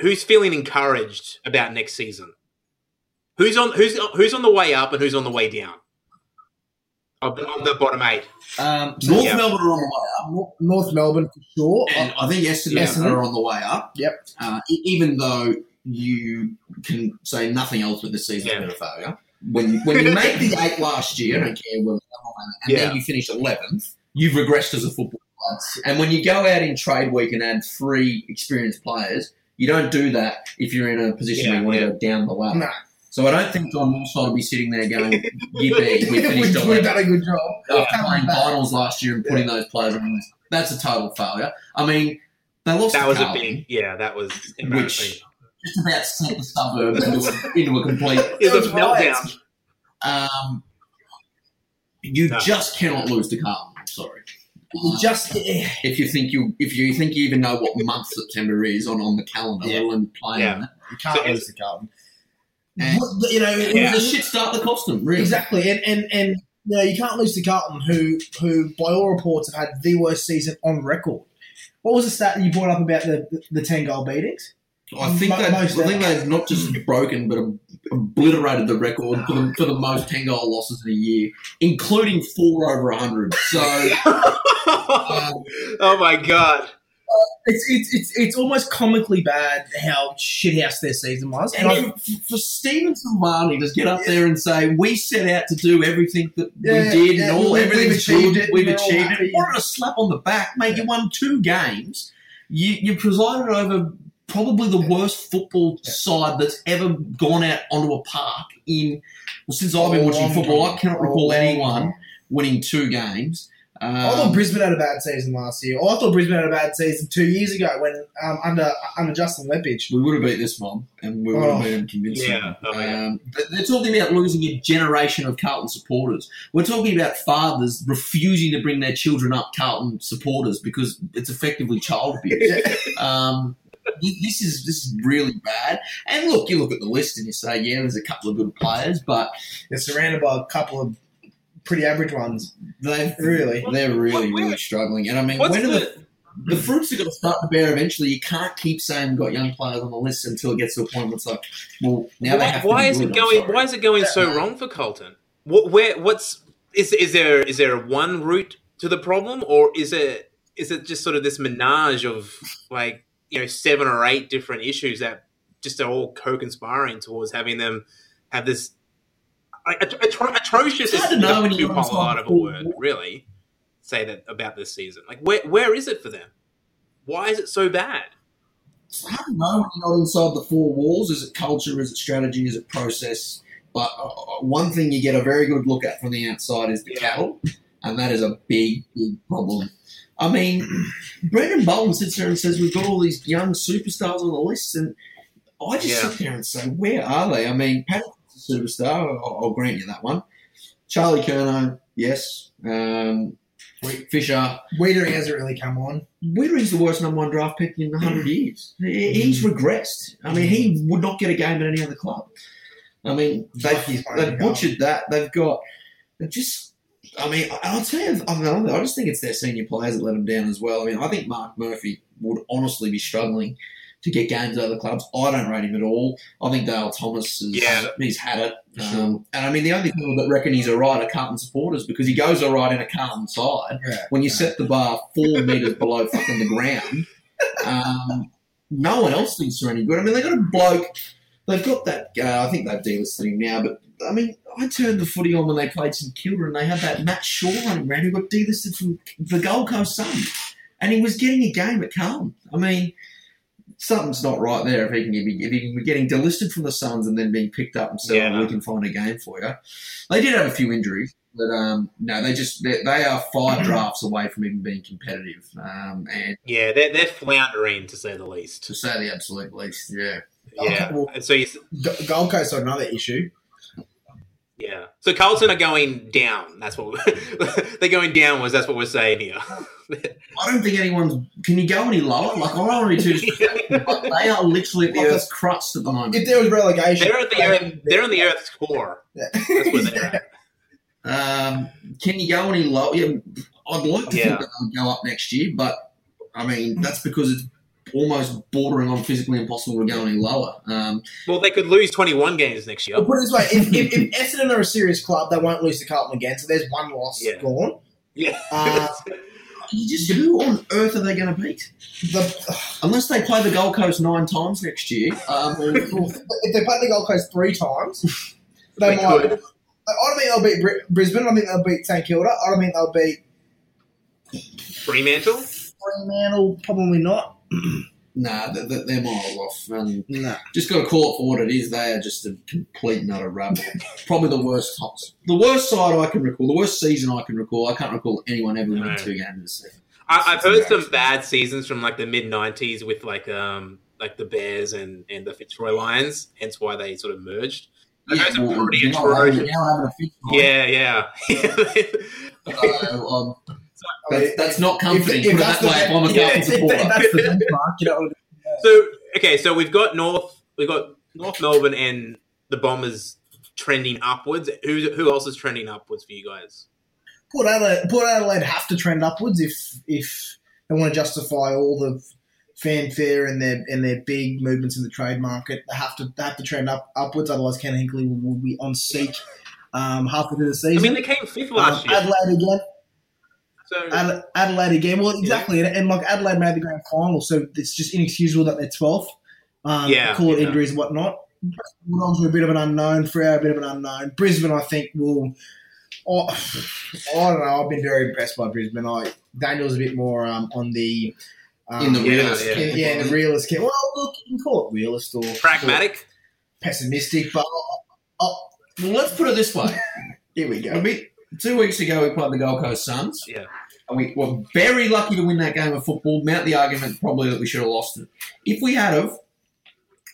who's feeling encouraged about next season? Who's on who's who's on the way up and who's on the way down? Of the, of the bottom eight. Um, so North Yeah. Melbourne are on the way up. North, North Melbourne for sure. And I think Essendon Essendon. are on the way up. Yep. Uh, e- even though you can say nothing else with this season Yeah. has a failure. When when you *laughs* make the eight last year, I don't care whether and Yeah. then you finish eleventh, you've regressed as a football club. And when you go out in trade week and add three experienced players, you don't do that if you're in a position where you want yeah. to go down the ladder. No. So I don't think John Worsfold will be sitting there going, *laughs* "Yippee, we We've finished we've done a good job. after Coming playing back. finals last year and putting those players on the list. That's a total failure. I mean, they lost That to was a Carlton, big, yeah, that was which just about sent the suburbs into a, *laughs* into a complete. It was a It was right. meltdown. Um, you No. just cannot lose to Carlton. I'm sorry. You just eh, If you think you if you think you even know what month September is on, on the calendar, Yeah. let alone playing Yeah. you can't So lose to Carlton. And- What- you know, It Yeah. was a shit start that cost them, really. exactly, and and and you know, you can't lose to Carlton, who who by all reports have had the worst season on record. What was the stat that you brought up about the the, the ten goal beatings? I think Mo- they I most think ever. they've not just broken but obliterated the record for the, for the most ten goal losses in a year, including four over hundred. So *laughs* um, oh my god! It's it's it's, it's almost comically bad how shithouse their season was, and I, and for, for Stephen Silvagni to get up there and say we set out to do everything that Yeah, we did yeah, and all we- we've achieved good, it, we've achieved it. What a slap on the back, mate! You won two games. You you presided over probably the worst football side that's ever gone out onto a park in well since I've been watching football. I cannot recall anyone winning two games. Um, I thought Brisbane had a bad season last year. Or I thought Brisbane had a bad season two years ago when um, under under Justin Leppitsch. we would have beat this mob, and we would have Oh. beat them convincingly. Yeah, oh, yeah. um, but they're talking about losing a generation of Carlton supporters. We're talking about fathers refusing to bring their children up Carlton supporters because it's effectively child abuse. *laughs* um, this is this is really bad. And look, you look at the list and you say, yeah, there's a couple of good players, but They're surrounded by a couple of pretty average ones. they've Really? they're really What- really struggling. And I mean, What's when are the, the the fruits are going to start to bear eventually. You can't keep saying we've got young players on the list until it gets to a point where it's like, well, now they why, have to why be is good, it I'm going? Why is it going so wrong for Carlton? What, where? What's is is there? Is there one route to the problem, or is it is it just sort of this menage of like you know seven or eight different issues that just are all co-conspiring towards having them have this like, atro- atro- atrocious is know too you're on powerful out of a word, really. Say that about this season. Like, where where is it for them? Why is it so bad? I don't know when you're not inside the four walls. Is it culture? Is it strategy? Is it process? But uh, uh, one thing you get a very good look at from the outside is the Yeah. cattle, and that is a big, big problem. I mean, *clears throat* Brendon Bolton sits there and says we've got all these young superstars on the list, and I just Yeah. sit there and say, where are they? I mean, superstar. I'll, I'll grant you that one. Charlie Curnow, yes. Um, Fisher, Weitering hasn't really come on. Weitering's the worst number one draft pick in 100 years. He's regressed. I mean, he would not get a game at any other club. I mean, they've, they've butchered that. They've got they've just. I mean, I- I'll tell you, I, mean, I just think it's their senior players that let them down as well. I mean, I think Marc Murphy would honestly be struggling to get games out of the clubs. I don't rate him at all. I think Dale Thomas is, Yeah. he's had it. Sure. Um, and I mean, the only people that reckon he's all right are Carlton supporters because he goes all right in a Carlton side Yeah. when you set the bar four *laughs* metres below fucking the ground, um, no one else thinks they're any good. I mean, they've got a bloke, they've got that, uh, I think they've delisted him now, but I mean, I turned the footy on when they played St Kilda and they had that Matt Shaw running around who got delisted from the Gold Coast Sun. And he was getting a game at Carlton. I mean, something's not right there if he can be, if he can be getting delisted from the Suns and then being picked up and said, Yeah. oh, we can find a game for you. They did have a few injuries. But um, no, they just they, they are five drafts away from even being competitive, um, and Yeah, they're they're floundering to say the least. to say the absolute least, yeah. Okay, Yeah, well- and so you, Gold Coast are another issue. yeah, so Carlton are going down. That's what *laughs* they're going downwards. That's what we're saying here. *laughs* I don't think anyone's. Can you go any lower? Like I don't want to be too they are literally at the Earth's crust at the moment. If there was relegation, they're at the earth, they're in the Earth's core. Yeah. That's where they're at. *laughs* Um, can you go any lower? Yeah, I'd like to Yeah. think that they'll go up next year, but I mean that's because it's almost bordering on physically impossible to go any lower. Um, Well, they could lose twenty-one games next year. I'll put it this way: if, if, if Essendon are a serious club, they won't lose to Carlton again. So there's one loss Yeah. gone. Yeah, Uh, *laughs* you just who on earth are they going to beat? The, Unless they play the Gold Coast nine times next year. Um, *laughs* if they play the Gold Coast three times, *laughs* they, They might. could. I don't think they'll beat Bri- Brisbane. I don't think they'll beat St Kilda. I don't think they'll beat Fremantle. Fremantle. Probably not. *clears throat* nah, they're, they're they're miles off. Um, No. just got to call it for what it is. They are just a complete and utter rabble. *laughs* Probably the worst tops. The worst side I can recall. The worst season I can recall. I can't recall anyone ever winning No. two games this season. I, I've heard some embarrassing. bad seasons from like the mid '90s with like um like the Bears and and the Fitzroy Lions. Hence why they sort of merged. I've heard some pretty now having- atrocious. now having a fix on. Yeah, yeah. So, *laughs* um, That's, that's not comforting. If- if that's that the- way. If I'm a yeah, Carlton if supporter. that's the *laughs* benchmark, you know, So okay, so we've got North, we've got North Melbourne and the Bombers trending upwards. Who who else is trending upwards for you guys? Port Adelaide, Port Adelaide have to trend upwards if if they want to justify all the fanfare and their and their big movements in the trade market. They have to they have to trend up upwards. Otherwise, Ken Hinkley will, will be on seek um, halfway through the season. I mean, they came fifth Um, last year. Adelaide again. So Ad- Adelaide again. Well, exactly, and, and like Adelaide made the grand final, so it's just inexcusable that they're twelfth. Um, Yeah, call it yeah. injuries and whatnot. Bulldogs are a bit of an unknown. Freo a bit of an unknown. Brisbane, I think, will. Oh, I don't know. I've been very impressed by Brisbane. I Daniel's a bit more um, on the um, in the Yeah, realist. yeah. in, yeah, in the realist camp. Well, look, you can call it realist or pragmatic. pessimistic, but oh, Well, let's put it this way. *laughs* here we A go. bit- two weeks ago, we played the Gold Coast Suns. Yeah. And we were very lucky to win that game of football. Mount the argument probably that we should have lost it. If we had have,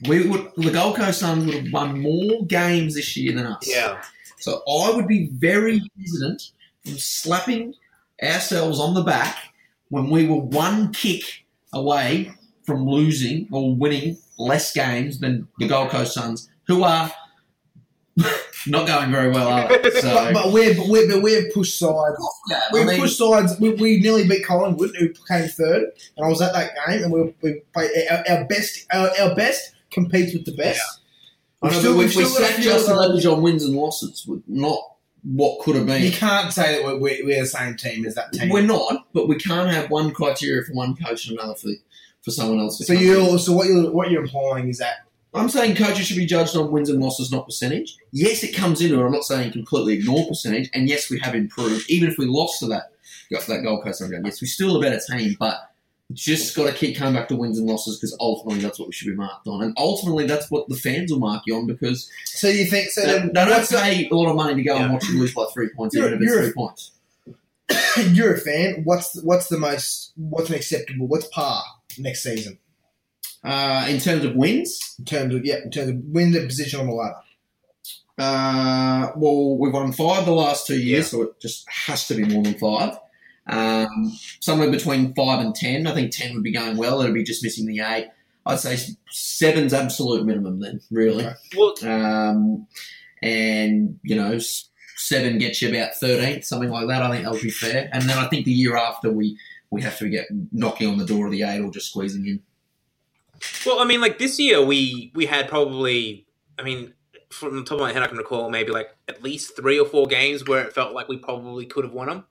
we would the Gold Coast Suns would have won more games this year than us. Yeah. So I would be very hesitant from slapping ourselves on the back when we were one kick away from losing or winning less games than the Gold Coast Suns, who are not going very well, *laughs* are they? So, But, but we're but we're but we're pushed sides. Oh, yeah, I We mean, pushed sides. We, we nearly beat Collingwood, who came third, and I was at that game. And we, we played our, our best. Our, our best competes with the best. I know, We've still- but we, we've we still got a sat few Justin of those- Leverage on wins and losses, with not what could have been. You been. can't say that we're, we're, we're the same team as that team. We're not, but we can't have one criteria for one coach and another for for someone else. to so you so what you what you're implying is that I'm saying coaches should be judged on wins and losses, not percentage. Yes, it comes into it. I'm not saying completely ignore percentage, and yes, we have improved. Even if we lost to that got that Gold Coast game, yes, we're still a better team, but just got to keep coming back to wins and losses because ultimately that's what we should be marked on, and ultimately that's what the fans will mark you on because so you think so they, then they don't what's the- pay a lot of money to go and watch you lose by three points, You're- even if it's you're- three points. *coughs* you're a fan. What's what's the most what's an acceptable? What's par next season Uh, in terms of wins, in terms of yeah in terms of win the position on the ladder? Uh, well, we've won five the last two years, Yeah. so it just has to be more than five. Um, somewhere between five and ten. I think ten would be going well. It'd be just missing the eight. I'd say seven's absolute minimum. Then, really, Okay. Um, and you know, seven gets you about thirteenth, something like that. I think that would be fair. And then I think the year after we we have to get knocking on the door of the eight or just squeezing in. Well, I mean, like this year we we had probably, I mean, from the top of my head, I can recall maybe like at least three or four games where it felt like we probably could have won them.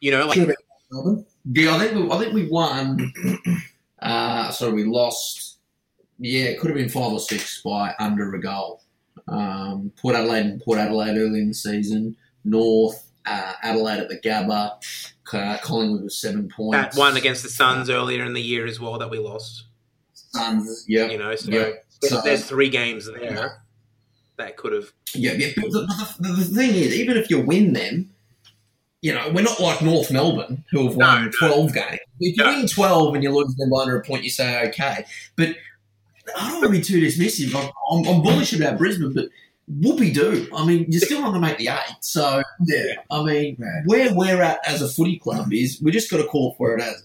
You know, like Should have been Melbourne. Yeah, I think we, I think we won. *clears throat* Uh, sorry, we lost. Yeah, it could have been five or six by under a goal. Um, Port Adelaide and Port Adelaide early in the season. North uh, Adelaide at the Gabba. Uh, Collingwood was seven points. that one against the Suns earlier in the year as well that we lost. Um, Suns. Yep. You know, so Yeah. there's, So- there's three games there that could have. Yeah, yeah. But the, the, the thing is, even if you win them, you know, we're not like North Melbourne who have won No, no. 12 games. If you No. win 12 and you lose them by under a point, you say, okay. But I don't want to be too dismissive. I'm, I'm, I'm bullish about Brisbane, but whoopee do. I mean, you're still going to make the eight. So, Yeah. I mean, Yeah. where we're at as a footy club is we just got to call it for it as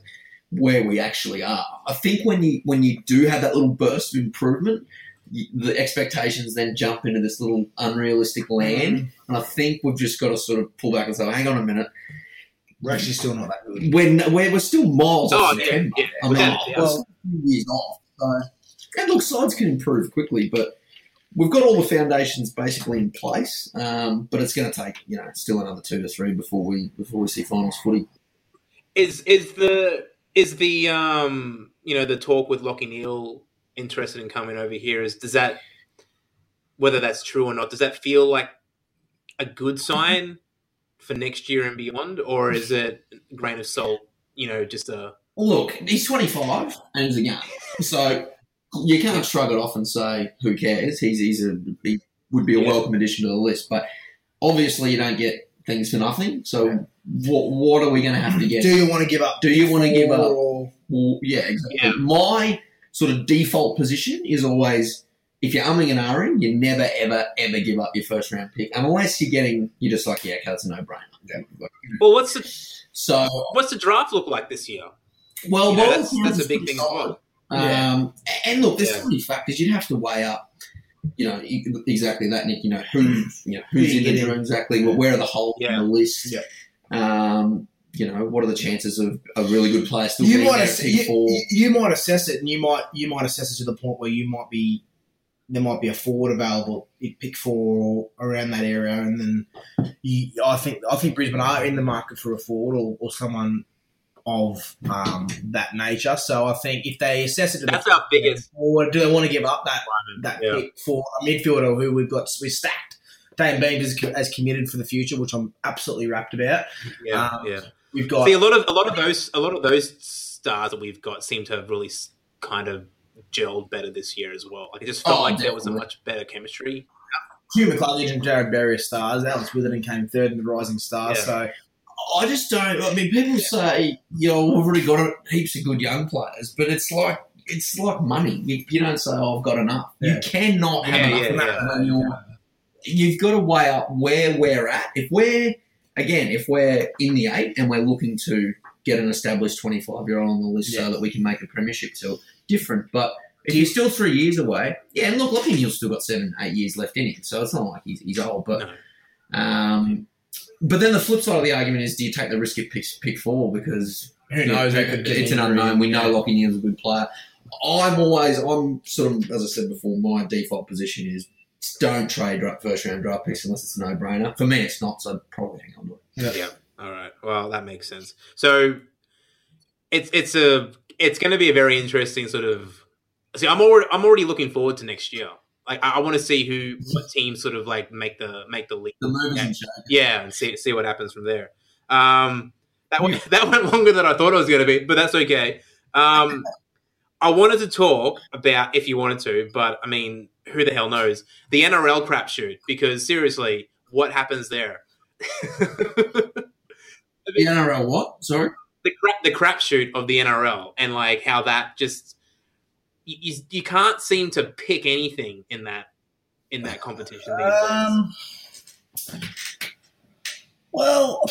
where we actually are. I think when you when you do have that little burst of improvement, y- the expectations then jump into this little unrealistic land, and I think we've just got to sort of pull back and say, "Hang on a minute, We're actually still not that good. we're we're, we're still miles Oh, off yeah, September. yeah, I mean, without well, years off. So, and look, sides can improve quickly, but we've got all the foundations basically in place. Um, but it's going to take you know still another two to three before we before we see finals footy. Is is the is the um you know the talk with Lachie Neale interested in coming over here? Is does that whether that's true or not? Does that feel like a good sign *laughs* for next year and beyond, or is it a grain of salt? You know, just a look, he's 25 and he's a gun. So you can't shrug it off and say, who cares? He's, he's a, he would be a Yeah. welcome addition to the list. But obviously, you don't get things for nothing. So what, what are we going to have to get? Do you want to give up? Do you want to give up? Or- Well, yeah, exactly. Yeah. My sort of default position is always if you're umming and ahhing, you never, ever, ever give up your first round pick unless you're getting, you're just like, yeah, okay, that's a no brainer. well. What's the So, What's the draft look like this year? well, You know, well, that's, that's a big thing as well. Yeah. Um, and look, there's Yeah. so many factors you'd have to weigh up. You know e- exactly that, Nick. You know who, you know who's in the get in. draw, exactly. Well, where are the holes Yeah. in the list? Yeah. Um, you know, what are the chances of a really good player still you being might there ass- pick you, four? you- you might assess it, and you might you might assess it to the point where you might be there might be a forward available at pick four or around that area, and then you, I think I think Brisbane are in the market for a forward or, or someone of um, that nature. So I think if they assess it to That's the our biggest. forward, do they want to give up that that Yeah. pick for a midfielder who we've got we stacked? Dayne Beams is as committed for the future, which I'm absolutely rapt about. Yeah, Um, yeah. We've got See, a lot of a lot of those a lot of those stars that we've got seem to have really kind of gelled better this year as well. Like it just felt Oh, like there was a much better chemistry. Hugh McCluggage and Jarrod Berry are stars. Alex Witherden came third in the Rising Stars. Yeah. So I just don't. I mean, people say, you know, we've already got heaps of good young players, but it's like it's like money. You, you don't say, "Oh, I've got enough." Yeah. You cannot have Yeah, enough. You've got to weigh up where we're at. If we're again, if we're in the eight and we're looking to get an established twenty-five-year-old on the list Yeah. so that we can make a premiership till different, but. If you're still three years away, yeah, and look, Lachie Neale's still got seven, eight years left in him, so it's not like he's, he's old. But No. um, but then the flip side of the argument is: Do you take the risk of pick, pick four because who knows? it- get it's an unknown. We know Lachie Neale's a good player. I'm always, I'm sort of, as I said before, my default position is don't trade dra- first round draft picks unless it's a no brainer. For me, it's not, so I'd probably hang on to it. Yeah. All right. Well, that makes sense. So it's it's a it's going to be a very interesting sort of. See, I'm already I'm already looking forward to next year. Like I, I want to see who what teams sort of like make the make the league. The movers Yeah. and shakers. Yeah, and see see what happens from there. Um, that went, that went longer than I thought it was going to be, but that's okay. Um, I wanted to talk about if you wanted to, but I mean, who the hell knows the NRL crapshoot? Because seriously, what happens there? *laughs* The NRL, what? Sorry? the crap the crapshoot of the NRL and like how that just you, you, can't seem to pick anything in that in that competition these days. Um, well,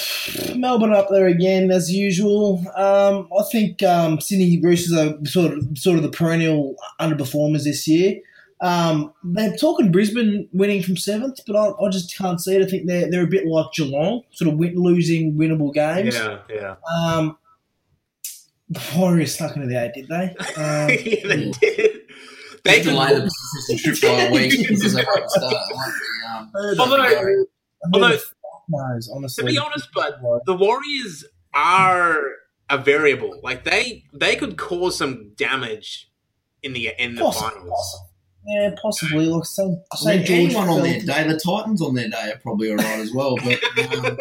Melbourne up there again as usual. Um, I think um, Sydney Roosters are sort of sort of the perennial underperformers this year. Um, they're talking Brisbane winning from seventh, but I, I just can't see it. I think they're they're a bit like Geelong, sort of win, losing winnable games. Yeah, yeah. Um, the Warriors stuck into the eight, did they? *laughs* Um, yeah, they did. They They could, delay the assistant trip by a week because they won't start. It um, although, although knows, to be honest, but the Warriors are a variable. Like they they could cause some damage in the in the Possibly, finals. Yeah, possibly. Look, St. I mean, George anyone on their day, the Titans on their day are probably all right as well. But *laughs* um,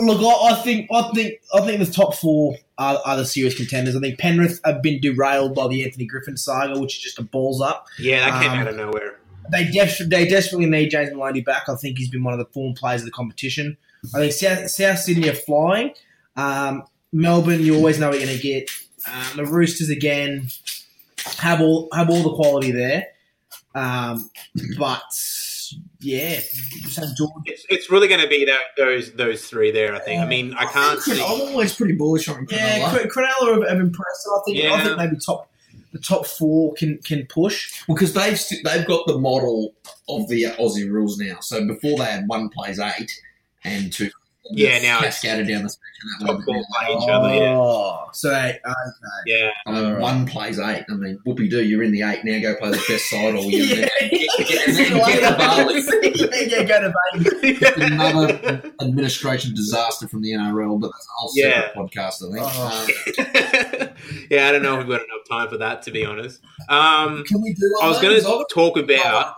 Look, I, I think, I think, I think the top four are, are the serious contenders. I think Penrith have been derailed by the Anthony Griffin saga, which is just a balls up. Yeah, that came Um, out of nowhere. They def- they desperately need James Maloney back. I think he's been one of the form players of the competition. I think South, South Sydney are flying. Um, Melbourne, you always know what you're going to get. Um, the Roosters again have all have all the quality there, um, but yeah, St George. It's, it's really going to be that those those three there. I think. I mean, I can't think see. I'm always pretty bullish on Yeah, Cronulla. Cr- Cronulla have, have impressed. I think I think maybe top the top four can can push. because they've st- they've got the model of the Aussie rules now. So before they had one plays eight and two. Yeah, now it's scattered down the spectrum. That top four play each other. Yeah, Oh, so okay. yeah. I mean, Alright. one plays eight. I mean, whoopie do. You're in the eight now. Go play the best side, or you're yeah, *laughs* in the, and then *laughs* get the Bali. *laughs* yeah, go to Bali. Another administration disaster from the NRL, but that's a whole separate podcast. I think. Oh. Um, yeah, I don't know if we've got enough time for that, to be honest. Um, can we do? I was going to talk about.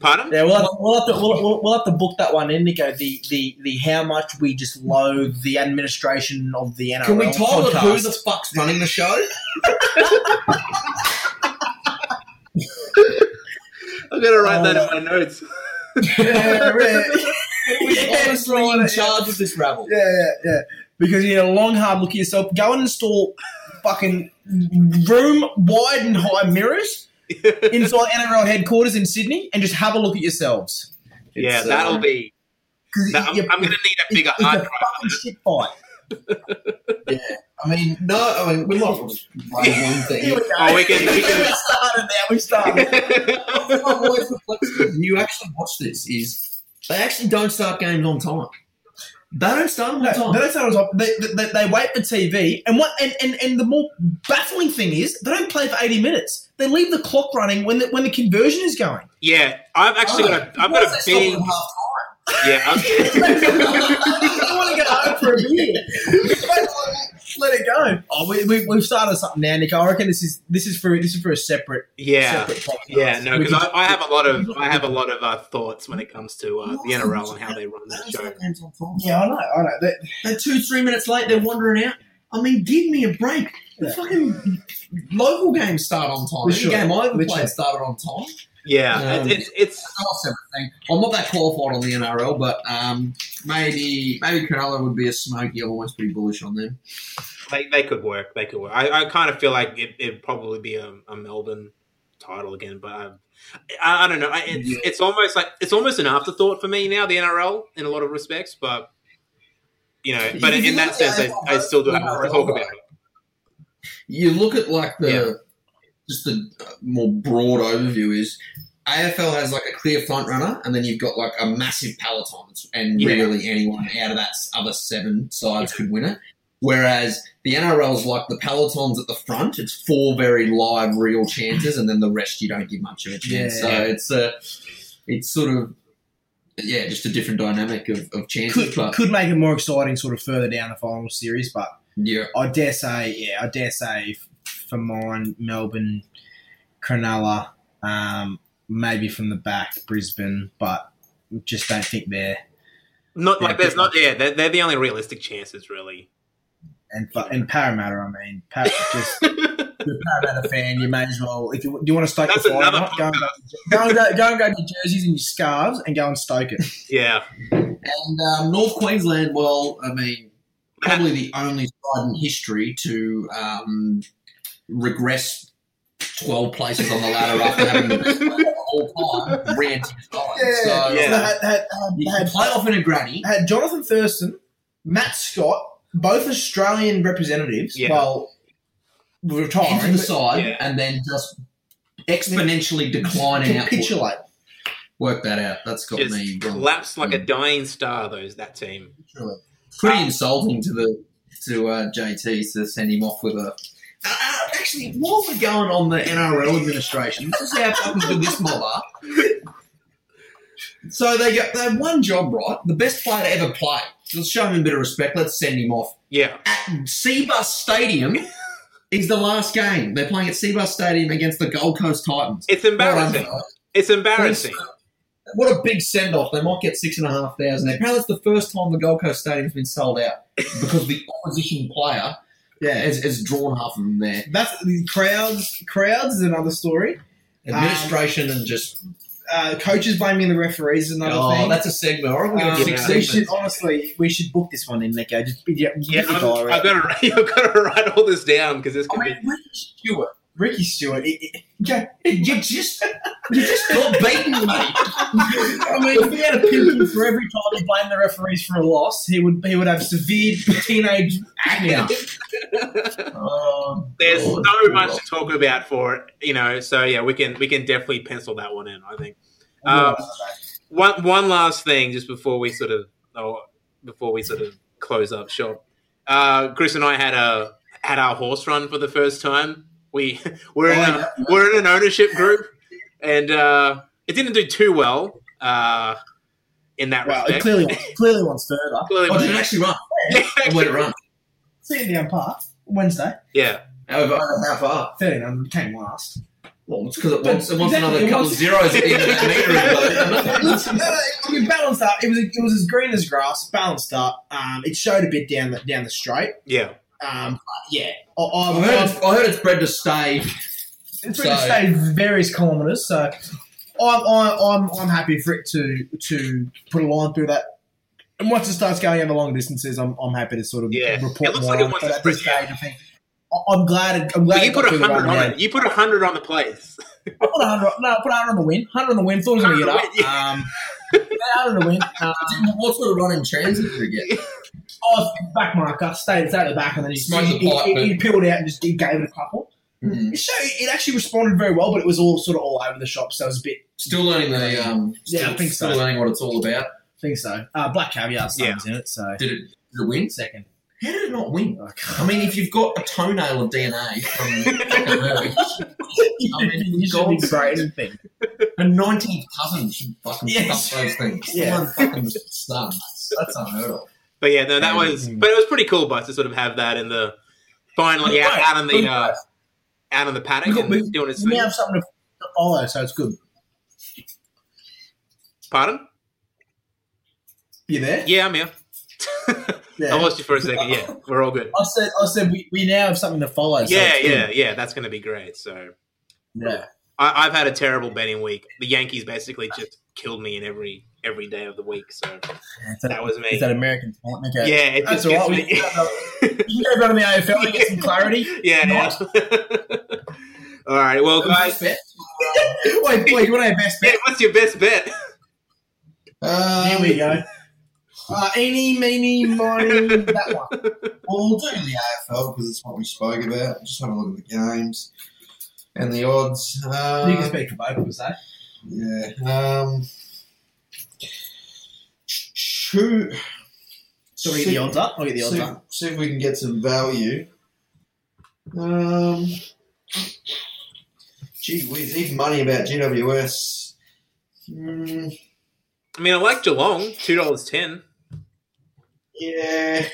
Pardon? Yeah, we'll have, we'll, have to, we'll, we'll, we'll have to book that one in, Nico. The, the, the how much we just loathe the administration of the NRL Can we title it podcast. who the fuck's running the show? *laughs* I'm going to write that in my notes. yeah, yeah. Who's Yeah, *laughs* honestly right, in yeah. charge of this rabble? Yeah, yeah, yeah. Because you need a long, hard look at yourself. Go and install fucking room wide and high mirrors *laughs* inside NRL headquarters in Sydney and just have a look at yourselves. yeah, that'll uh, be. 'Cause No, I'm, I'm going to need a bigger it's hard a drive. fucking shit fight. yeah. I mean, no. I mean, we might as well just *laughs* run one thing. Here we go. Oh, we can- we *laughs* can- we started now. We started. What I'm always perplexed you actually watch this, is they actually don't start games on time. They don't start them on No, time. they don't start on top. They, they, they wait for TV, and what? And, and, and the more baffling thing is, they don't play for eighty minutes. They leave the clock running when the when the conversion is going. yeah, I've actually got a, I've got a big, yeah, I've, *laughs* *laughs* I want to go home for a beer. *laughs* Let it go. Oh, we, we, we've started something now, Nick. I reckon this is this is for this is for a separate yeah. separate podcast. Yeah, no, because I, I have a lot of I have a lot of uh, thoughts when it comes to uh, the NRL and how they run that show. yeah, I know, I know. That, They're two, three minutes late. They're wandering out. I mean, give me a break. The Yeah. fucking local games start on time. Literally. Every game I ever played started on time. Yeah, Um, it's, it's it's That's everything. I'm not that qualified on the NRL, but um, maybe maybe Cronulla would be a smoky. I'm almost pretty bullish on them. they, they could work. They could work. I, I kind of feel like it, it'd probably be a, a Melbourne title again, but I, I, I don't know. I, it's Yeah. it's almost like it's almost an afterthought for me now. The NRL in a lot of respects, but you know, but in, you in look that sense, I, I still do have to talk about it. You look at like the Yeah. Just the uh, more broad overview is AFL has like a clear front runner, and then you've got like a massive peloton, and Yeah. really anyone out of that other seven sides could win it. Whereas the NRL's like the pelotons at the front; it's four very live, real chances, and then the rest you don't give much of a chance. Yeah. So it's a, it's sort of, yeah, just a different dynamic of, of chances. could but could make it more exciting, sort of further down the final series. But yeah, I dare say, yeah, I dare say, for mine, Melbourne, Cronulla, um, maybe from the back, Brisbane, but just don't think they're Not Yeah, like there's not. Yeah, they're, they're the only realistic chances, really. and fu- and Parramatta. I mean, Par- just *laughs* you're a Parramatta fan, you may as well. If you do, you want to stoke That's the fire, go and go, go and go, go and go to your jerseys and your scarves and go and stoke it. yeah, and um, North Queensland. Well, I mean, probably the only side in history to um, regress 12 places on the ladder after having the best player of all time, ran to his. Yeah, so Yeah. So they had, had, you had, play off in a granny. had Johnathan Thurston, Matt Scott, both Australian representatives, Yeah. well, into retiring, the but side Yeah. and then just exponentially declining output. capitulate. Work that out. That's got just me wrong. collapsed like a dying star. Those that team. Pretty insulting to the to uh, JT to send him off with a. Uh, uh, actually, while we're going on the NRL administration, this is how fucking good this mob are. So they got they have one job right. The best player to ever play. Let's show him a bit of respect. Let's send him off Yeah, at Seabus Stadium. Is the last game they're playing at Seabus Stadium against the Gold Coast Titans. it's embarrassing. Well, It's embarrassing. What a big send off. They might get six and a half thousand. Apparently, it's the first time the Gold Coast Stadium's been sold out because the opposition player Yeah, it's, has drawn half of them there. that's the crowds. Crowds is another story. Administration and just. Uh, coaches blaming the referees is another Oh, thing. that's a segment. I we Um, six we should honestly, we should book this one in, Nico. Just yeah, Yeah, I'm, diary I've got to *laughs* I've got to write all this down because this I could mean, be. Ricky Stuart. Ricky Stuart. It, it, Yeah, you just you just got beaten, mate. I mean, if he had a pimple for every time he blamed the referees for a loss, he would he would have severe teenage acne. *laughs* Oh, There's so much to talk about for it, you know. So yeah, we can we can definitely pencil that one in. I think. Um, one one last thing, just before we sort of oh, before we sort of close up shop. Uh, Chris and I had a had our horse run for the first time. We we're in Oh, a, yeah. we're in an ownership group, and uh, it didn't do too well uh, in that well, it respect. clearly wants, clearly wants further. Clearly- Oh, did it actually run? And where did it run? See you down Park Wednesday. yeah, Over how far? Thirteen hundred came last. Well, it's because it wants, it wants Exactly, another it couple wants- of zeros at the end of that meter. Listen, no, no, I mean, balanced up. It was it was as green as grass, balanced up. Um, it showed a bit down the down the straight. yeah. Um, yeah, I, I I'm, heard, I'm, it's, I heard it's bred to stay. it's so- to stay various kilometres. So I'm, I'm I'm I'm happy for it to to put a line through that. And once it starts going over long distances, I'm, I'm happy to sort of Yeah. report It looks more like it on wants to at this spread, stage. I think I- I'm glad. I'm glad But you put a hundred on game. it. You put a hundred on the plays. *laughs* I put a hundred. No, I put a hundred on the win. Hundred on the win. Thought I was going to get up. 100 on Um, hundred on the win. Um, *laughs* What sort of run in transit did he get? oh, back marker stayed, stayed at the back, and then he, Smoked he, the pipe, he, but- he peeled out and just he gave it a couple. Mm. So it actually responded very well, but it was all sort of all over the shop. So it was a bit. Still learning the um. Yeah, Still, I think still so. learning what it's all about. I think so. Uh, black caviar something's in it. So Did it? Did it win? second. How did it not win? I I mean, if you've got a toenail of DNA from Zuckerberg, *laughs* I mean, you should be God's great sake. anything. a nineteenth cousin should fucking Yes. stuff those things. Yeah. Someone fucking stunned. That's unheard of. But yeah, no, that Um, was. But it was pretty cool, but to sort of have that in the finally out, out on the uh, out on the paddock and we- doing its We thing. now have something to follow, so it's good. Pardon? You there? Yeah, I'm here. *laughs* Yeah. I lost you for a second. Yeah, *laughs* we're all good. I said, I said, we, we now have something to follow. So Yeah, it's good. yeah, yeah. That's going to be great. So yeah. I, I've had a terrible betting week. The Yankees basically just killed me in every every day of the week. So Is that, that was me. is that American talent? Okay. yeah, it That's just all gets right. me. You can go down to the AFL and get some clarity. *laughs* yeah. Nice. *laughs* all right. Well, guys, Bet? wait, wait, you want our best yeah, bet? what's your best bet? Um, Here we go. Uh, eeny, meeny, miny, *laughs* that one. Well, we'll do the AFL because it's what we spoke about. Just have a look at the games and the odds. Uh, you can speak for both of us, eh? Yeah. Um, shoot. So we get the odds up. I'll get the odds see, up. see if we can get some value. Um, gee whiz, even money about GWS. Hmm, I mean, I like Geelong, two dollars ten. Yeah.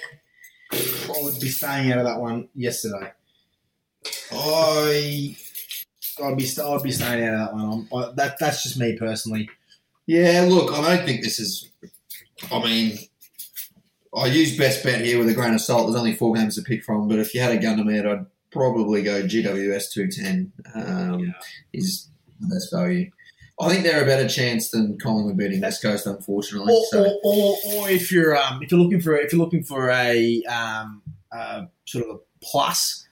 I would be staying out of that one yesterday. I I'd be I'd be staying out of that one. I'm, I, that that's just me personally. yeah. Look, I don't think this is. I mean, I use best bet here with a grain of salt. There's only four games to pick from, but if you had a gun to me, I'd probably go GWS two ten. Um, Yeah. Is the best value. I think they're a better chance than Collingwood beating West Coast, unfortunately. Or, so. or, or, or if you're um if you're looking for if you're looking for a um uh, sort of a plus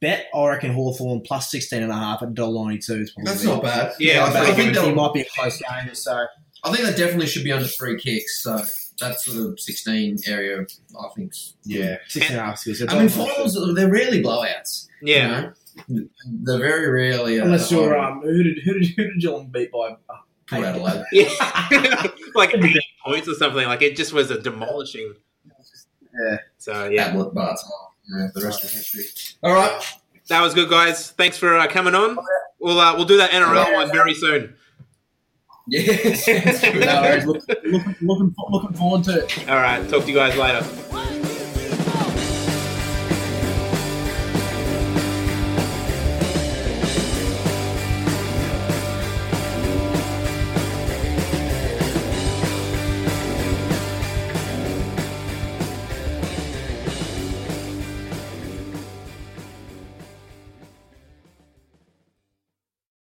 bet, I reckon Hawthorn plus sixteen and a half at dollar ninety two is probably That's not bad. Yeah, I, But I think it might be a close game. So I think that definitely should be under three kicks. So that sort of sixteen area, I think. yeah, sixteen and a half is good. So I mean, $1.92. finals they're rarely blowouts. you Yeah. know? They're very rarely. Uh, unless you're um who did who did who did Geelong beat by? Uh, Port Adelaide. Yeah. *laughs* like eight points or something. Like it just was a demolishing. Yeah. So yeah, Tablet, but yeah, the rest of history. All right. that was good, guys. Thanks for uh, coming on. We'll uh, we'll do that NRL one very soon. Yeah. no worries. Look, looking, looking, looking forward to it. All right, talk to you guys later.